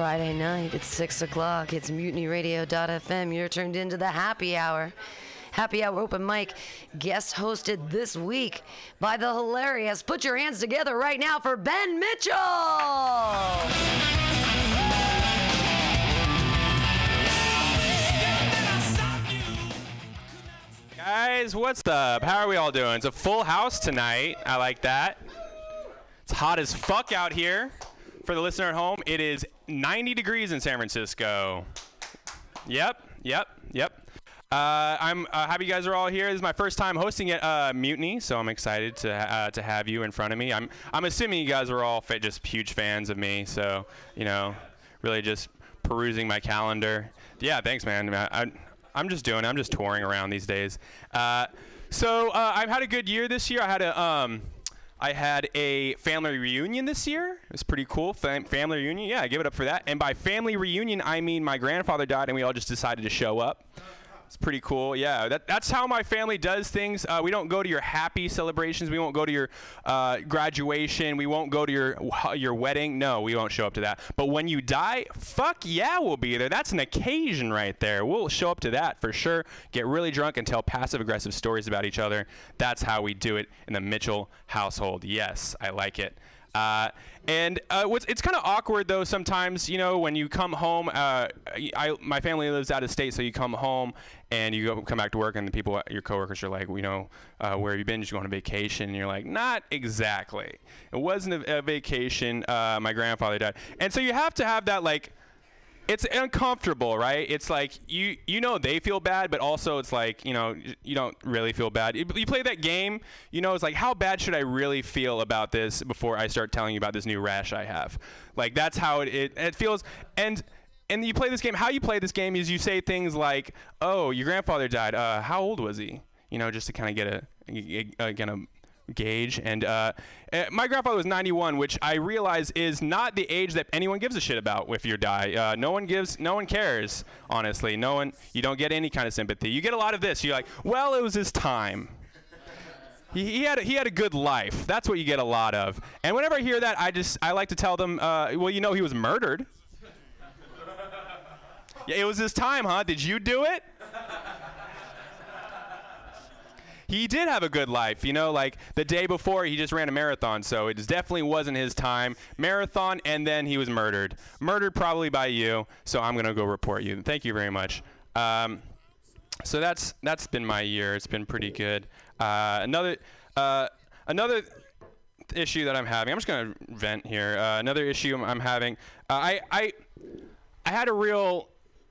Friday night. It's 6 o'clock. It's mutinyradio.fm. You're turned into the happy hour. Happy Hour Open Mic, guest hosted this week by the hilarious. Put your hands together right now for Ben Mitchell! Guys, what's up? How are we all doing? It's a full house tonight. I like that. It's hot as fuck out here. For the listener at home, it is 90 degrees in San Francisco. Yep, yep, yep. Uh, I'm uh, happy you guys are all here. This is my first time hosting at uh, Mutiny, so I'm excited to uh, to have you in front of me. I'm I'm assuming you guys are all just huge fans of me, so you know, really just perusing my calendar. Yeah, thanks, man. I, I'm just doing. it. I'm just touring around these days. Uh, so uh, I've had a good year this year. I had a um, I had a family reunion this year. It was pretty cool. Fam- family reunion. Yeah, I give it up for that. And by family reunion, I mean my grandfather died, and we all just decided to show up. It's pretty cool. Yeah, that, that's how my family does things. Uh, we don't go to your happy celebrations. We won't go to your uh, graduation. We won't go to your your wedding. No, we won't show up to that. But when you die, fuck yeah, we'll be there. That's an occasion right there. We'll show up to that for sure. Get really drunk and tell passive aggressive stories about each other. That's how we do it in the Mitchell household. Yes, I like it. Uh, and uh, it's kind of awkward though sometimes, you know, when you come home. Uh, I my family lives out of state, so you come home and you go come back to work, and the people, your coworkers, are like, you know, uh, where have you been? Did you go on a vacation? And you're like, not exactly. It wasn't a, a vacation. Uh, my grandfather died, and so you have to have that like it's uncomfortable, right? It's like you you know they feel bad, but also it's like you know you don't really feel bad. You, play that game, you know, it's like how bad should I really feel about this before I start telling you about this new rash I have? Like that's how it it, it feels, and. And you play this game. How you play this game is you say things like, "Oh, your grandfather died. Uh, how old was he?" You know, just to kind of get a, a, a kind of gauge. And uh, uh, my grandfather was 91, which I realize is not the age that anyone gives a shit about if you die. Uh, no one gives, no one cares. Honestly, no one. You don't get any kind of sympathy. You get a lot of this. You're like, well, it was his time. He, he had a, he had a good life. That's what you get a lot of. And whenever I hear that, I just I like to tell them, uh, well, you know, he was murdered. [laughs] Yeah, it was his time, huh? Did you do it? He did have a good life. You know, like the day before, he just ran a marathon, so it definitely wasn't his time. Marathon, and then he was murdered. Murdered probably by you. So I'm gonna go report you. Thank you very much. Um, so that's that's been my year. It's been pretty good. Uh, another uh, another issue that I'm having. I'm just gonna vent here. Uh, another issue I'm, having. Uh, I I I had a real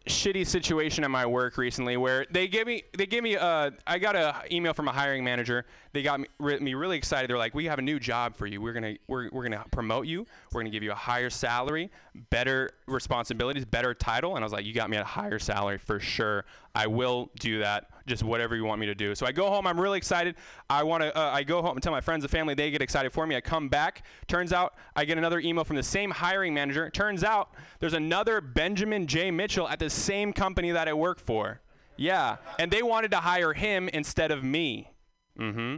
shitty situation at my work recently where they gave me they gave me uh I got a email from a hiring manager. They got me, re- me really excited. They're like, "We have a new job for you. We're gonna we're, we're gonna promote you. We're gonna give you a higher salary, better responsibilities, better title." And I was like, "You got me at a higher salary for sure. I will do that. Just whatever you want me to do." So I go home. I'm really excited. I want to. Uh, I go home and tell my friends and family. They get excited for me. I come back. Turns out I get another email from the same hiring manager. Turns out there's another Benjamin J. Mitchell at the same company that I work for. Yeah, and they wanted to hire him instead of me. Mm-hmm.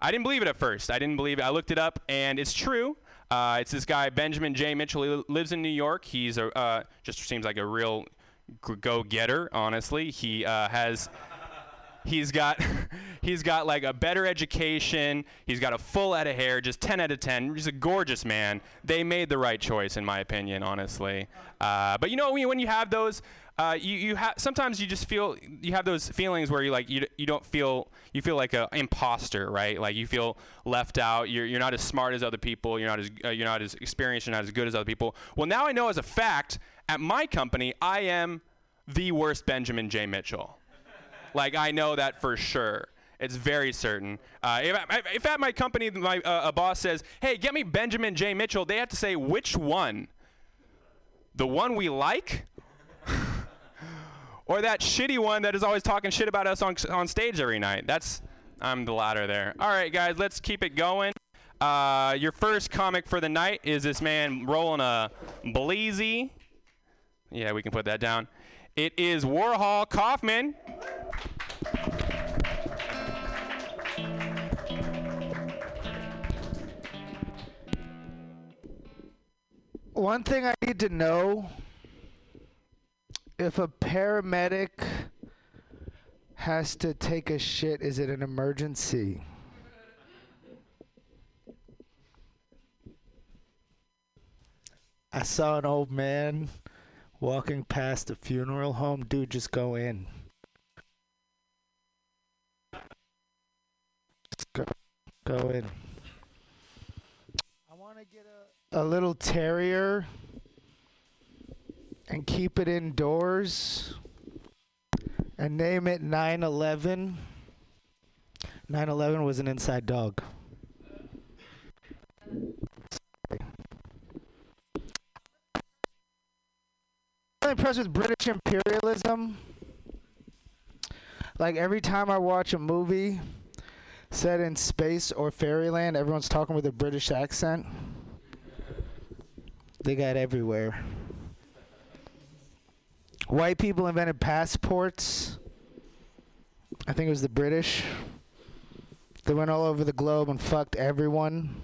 I didn't believe it at first. I didn't believe it. I looked it up, and it's true. Uh, it's this guy Benjamin J. Mitchell. He lives in New York. He's a uh, just seems like a real g- go-getter. Honestly, he uh, has. He's got, [laughs] he's got like a better education. He's got a full head of hair, just 10 out of 10. He's a gorgeous man. They made the right choice, in my opinion, honestly. Uh, but you know, when, you have those, uh, you you have sometimes you just feel you have those feelings where you like you, you don't feel you feel like a imposter, right? Like you feel left out. You're, you're not as smart as other people. You're not as uh, you're not as experienced. You're not as good as other people. Well, now I know as a fact at my company I am the worst Benjamin J. Mitchell. Like I know that for sure. It's very certain. Uh, if, if at my company my uh, a boss says, "Hey, get me Benjamin J. Mitchell," they have to say which one. The one we like, [laughs] or that shitty one that is always talking shit about us on on stage every night. That's I'm the latter there. All right, guys, let's keep it going. Uh, your first comic for the night is this man rolling a bleezy. Yeah, we can put that down. It is Warhol Kaufman. one thing I need to know if a paramedic has to take a shit, is it an emergency? I saw an old man walking past a funeral home. Dude, just go in. Just go, go in. I want to get a, a little terrier and keep it indoors and name it 911. 911 was an inside dog. I'm impressed with British imperialism. Like every time I watch a movie set in space or fairyland, everyone's talking with a British accent. They got everywhere. White people invented passports. I think it was the British. They went all over the globe and fucked everyone.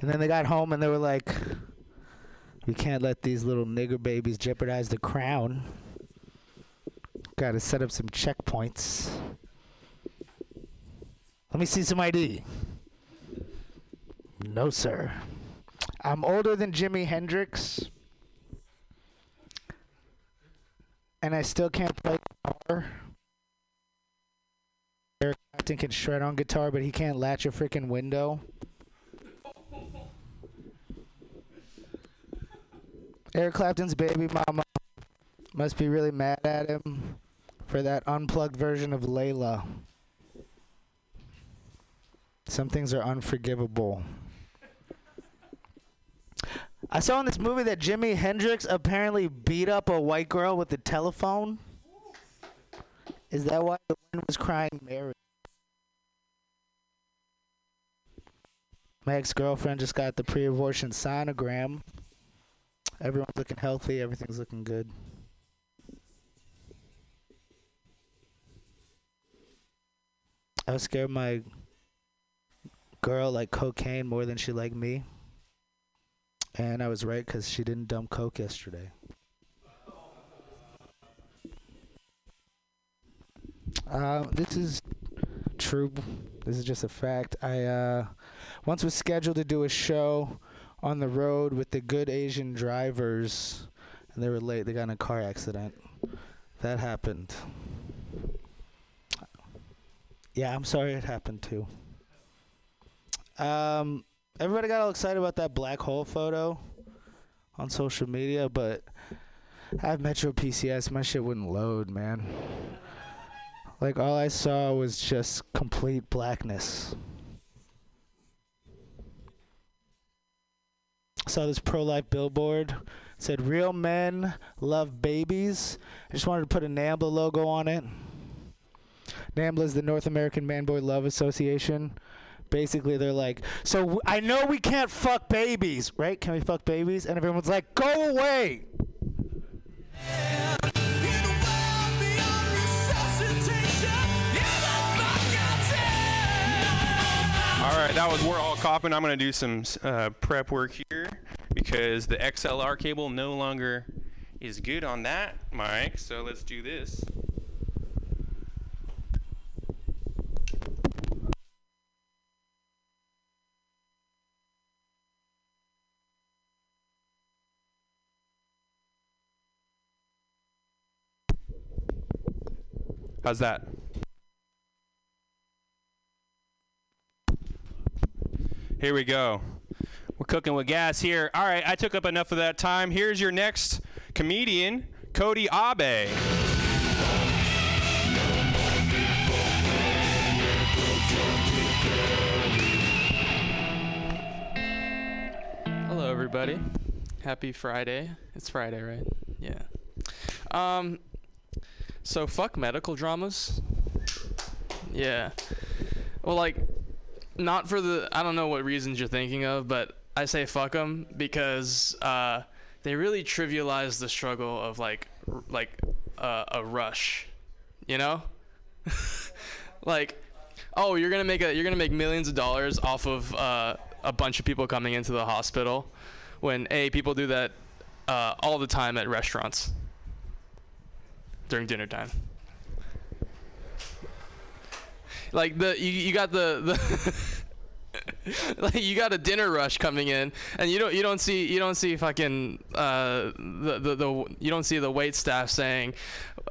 And then they got home and they were like, we can't let these little nigger babies jeopardize the crown. Gotta set up some checkpoints. Let me see some ID. No, sir. I'm older than Jimi Hendrix. And I still can't play guitar. Eric Clapton can shred on guitar, but he can't latch a freaking window. Eric Clapton's baby mama must be really mad at him for that unplugged version of Layla. Some things are unforgivable. I saw in this movie that Jimi Hendrix apparently beat up a white girl with a telephone. Is that why the wind was crying Mary? My ex girlfriend just got the pre abortion sonogram. Everyone's looking healthy, everything's looking good. I was scared my girl liked cocaine more than she liked me. And I was right because she didn't dump coke yesterday. Uh, this is true. This is just a fact. I uh, once was scheduled to do a show on the road with the good Asian drivers, and they were late. They got in a car accident. That happened. Yeah, I'm sorry it happened too. Um, everybody got all excited about that black hole photo on social media, but I have Metro PCS. My shit wouldn't load, man. Like all I saw was just complete blackness. Saw this pro-life billboard said real men love babies. I just wanted to put a nambla logo on it. Nambla is the north american man boy love association. Basically they're like so w- i know we can't fuck babies right? Can we fuck babies? And everyone's like go away. All right, that was We're All Copping. I'm going to do some uh, prep work here because the XLR cable no longer is good on that mic. So let's do this. How's that? Here we go. We're cooking with gas here. All right, I took up enough of that time. Here's your next comedian, Cody Abe. Hello, everybody. Happy Friday. It's Friday, right? Yeah. Um. So fuck medical dramas. Yeah. Well, like, not for the. I don't know what reasons you're thinking of, but I say fuck them because uh, they really trivialize the struggle of like, r- like uh, a rush. You know. [laughs] like, oh, you're gonna make a you're gonna make millions of dollars off of uh, a bunch of people coming into the hospital. when a people do that uh, all the time at restaurants during dinner time. Like the you, you got the the [laughs] like you got a dinner rush coming in and you don't you don't see you don't see fucking uh the the, the you don't see the wait staff saying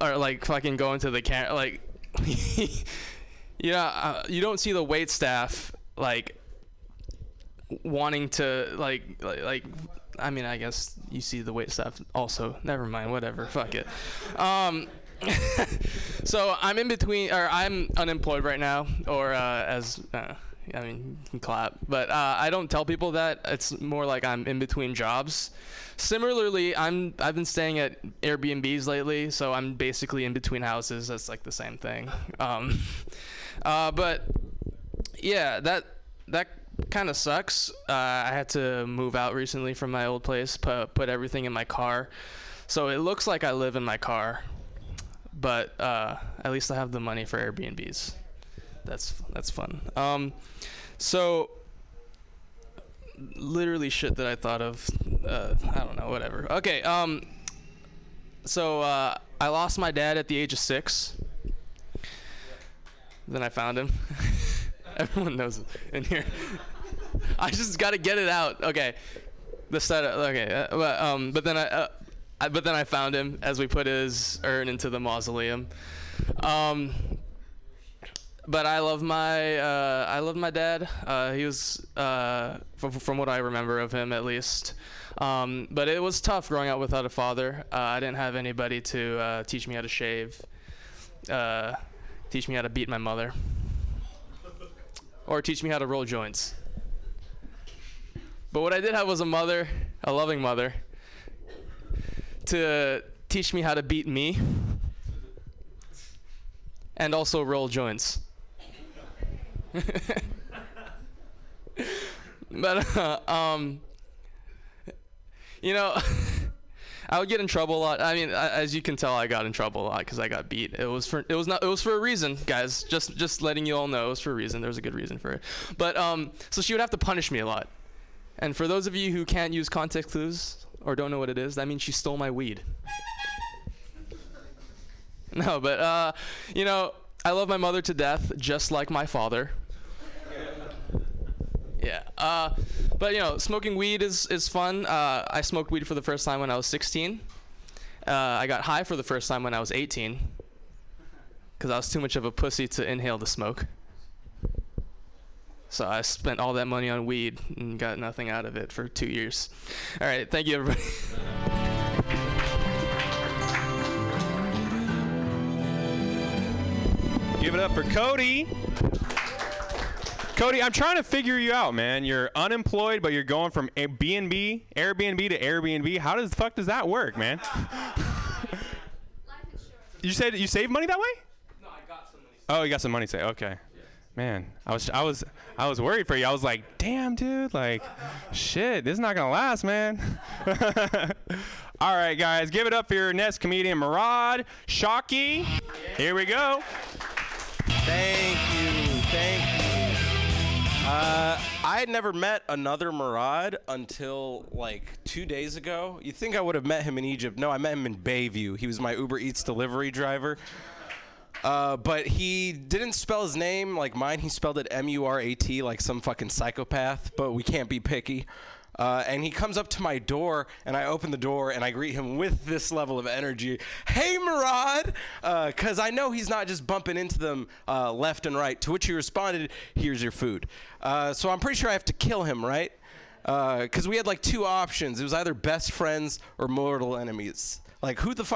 or like fucking going to the camera like [laughs] yeah uh, you don't see the wait staff like wanting to like like, like I mean I guess you see the wait staff also. Never mind whatever fuck it. Um [laughs] so I'm in between, or I'm unemployed right now, or uh, as uh, I mean, you can clap, but uh, I don't tell people that. It's more like I'm in between jobs. Similarly, I'm I've been staying at Airbnbs lately, so I'm basically in between houses. That's like the same thing. Um, [laughs] uh, but yeah, that that kind of sucks. Uh, I had to move out recently from my old place, put put everything in my car. So it looks like I live in my car, but uh, at least I have the money for Airbnbs. That's that's fun. Um, so literally shit that I thought of. Uh, I don't know, whatever. Okay. Um, so uh, I lost my dad at the age of six. Then I found him. [laughs] Everyone knows in here. [laughs] I just got to get it out. Okay. The setup. Okay. Uh, but um, but then I. I, but then I found him as we put his urn into the mausoleum. Um, but I love my uh, I love my dad. Uh, he was uh, from, from what I remember of him at least. Um, but it was tough growing up without a father. Uh, I didn't have anybody to uh, teach me how to shave, uh, teach me how to beat my mother, or teach me how to roll joints. But what I did have was a mother, a loving mother, to teach me how to beat me and also roll joints. [laughs] but uh, um, you know, [laughs] I would get in trouble a lot. I mean, as you can tell, I got in trouble a lot because I got beat. It was for it was not it was for a reason, guys. Just just letting you all know it was for a reason. There was a good reason for it. But um, so she would have to punish me a lot. And for those of you who can't use context clues or don't know what it is, that means she stole my weed. [laughs] No, but uh, you know, I love my mother to death, just like my father. Yeah. Uh, but you know, smoking weed is is fun. Uh, I smoked weed for the first time when I was 16. Uh, I got high for the first time when I was 18, because I was too much of a pussy to inhale the smoke. So I spent all that money on weed and got nothing out of it for two years. All right, thank you, everybody. [laughs] Give it up for Cody. Cody, I'm trying to figure you out, man. You're unemployed, but you're going from Airbnb, Airbnb to Airbnb. How does the fuck does that work, man? [laughs] you said you save money that way? No, I got some money. Oh, you got some money saved. Okay. Man, I was I was I was worried for you. I was like, "Damn, dude, like shit, this is not to last, man." [laughs] All right, guys, give it up for your next comedian, Murad Shocky. Here we go. Thank you. Thank you. Uh, I had never met another Murad until like two days ago. You think I would have met him in Egypt? No, I met him in Bayview. He was my Uber Eats delivery driver. Uh, but he didn't spell his name like mine. He spelled it M-U-R-A-T like some fucking psychopath. But we can't be picky. Uh, and he comes up to my door, and I open the door, and I greet him with this level of energy. Hey, Murad! Because I know he's not just bumping into them uh, left and right. To which he responded, Here's your food. Uh, so I'm pretty sure I have to kill him, right? Because we had like two options. It was either best friends or mortal enemies. Like, who the fuck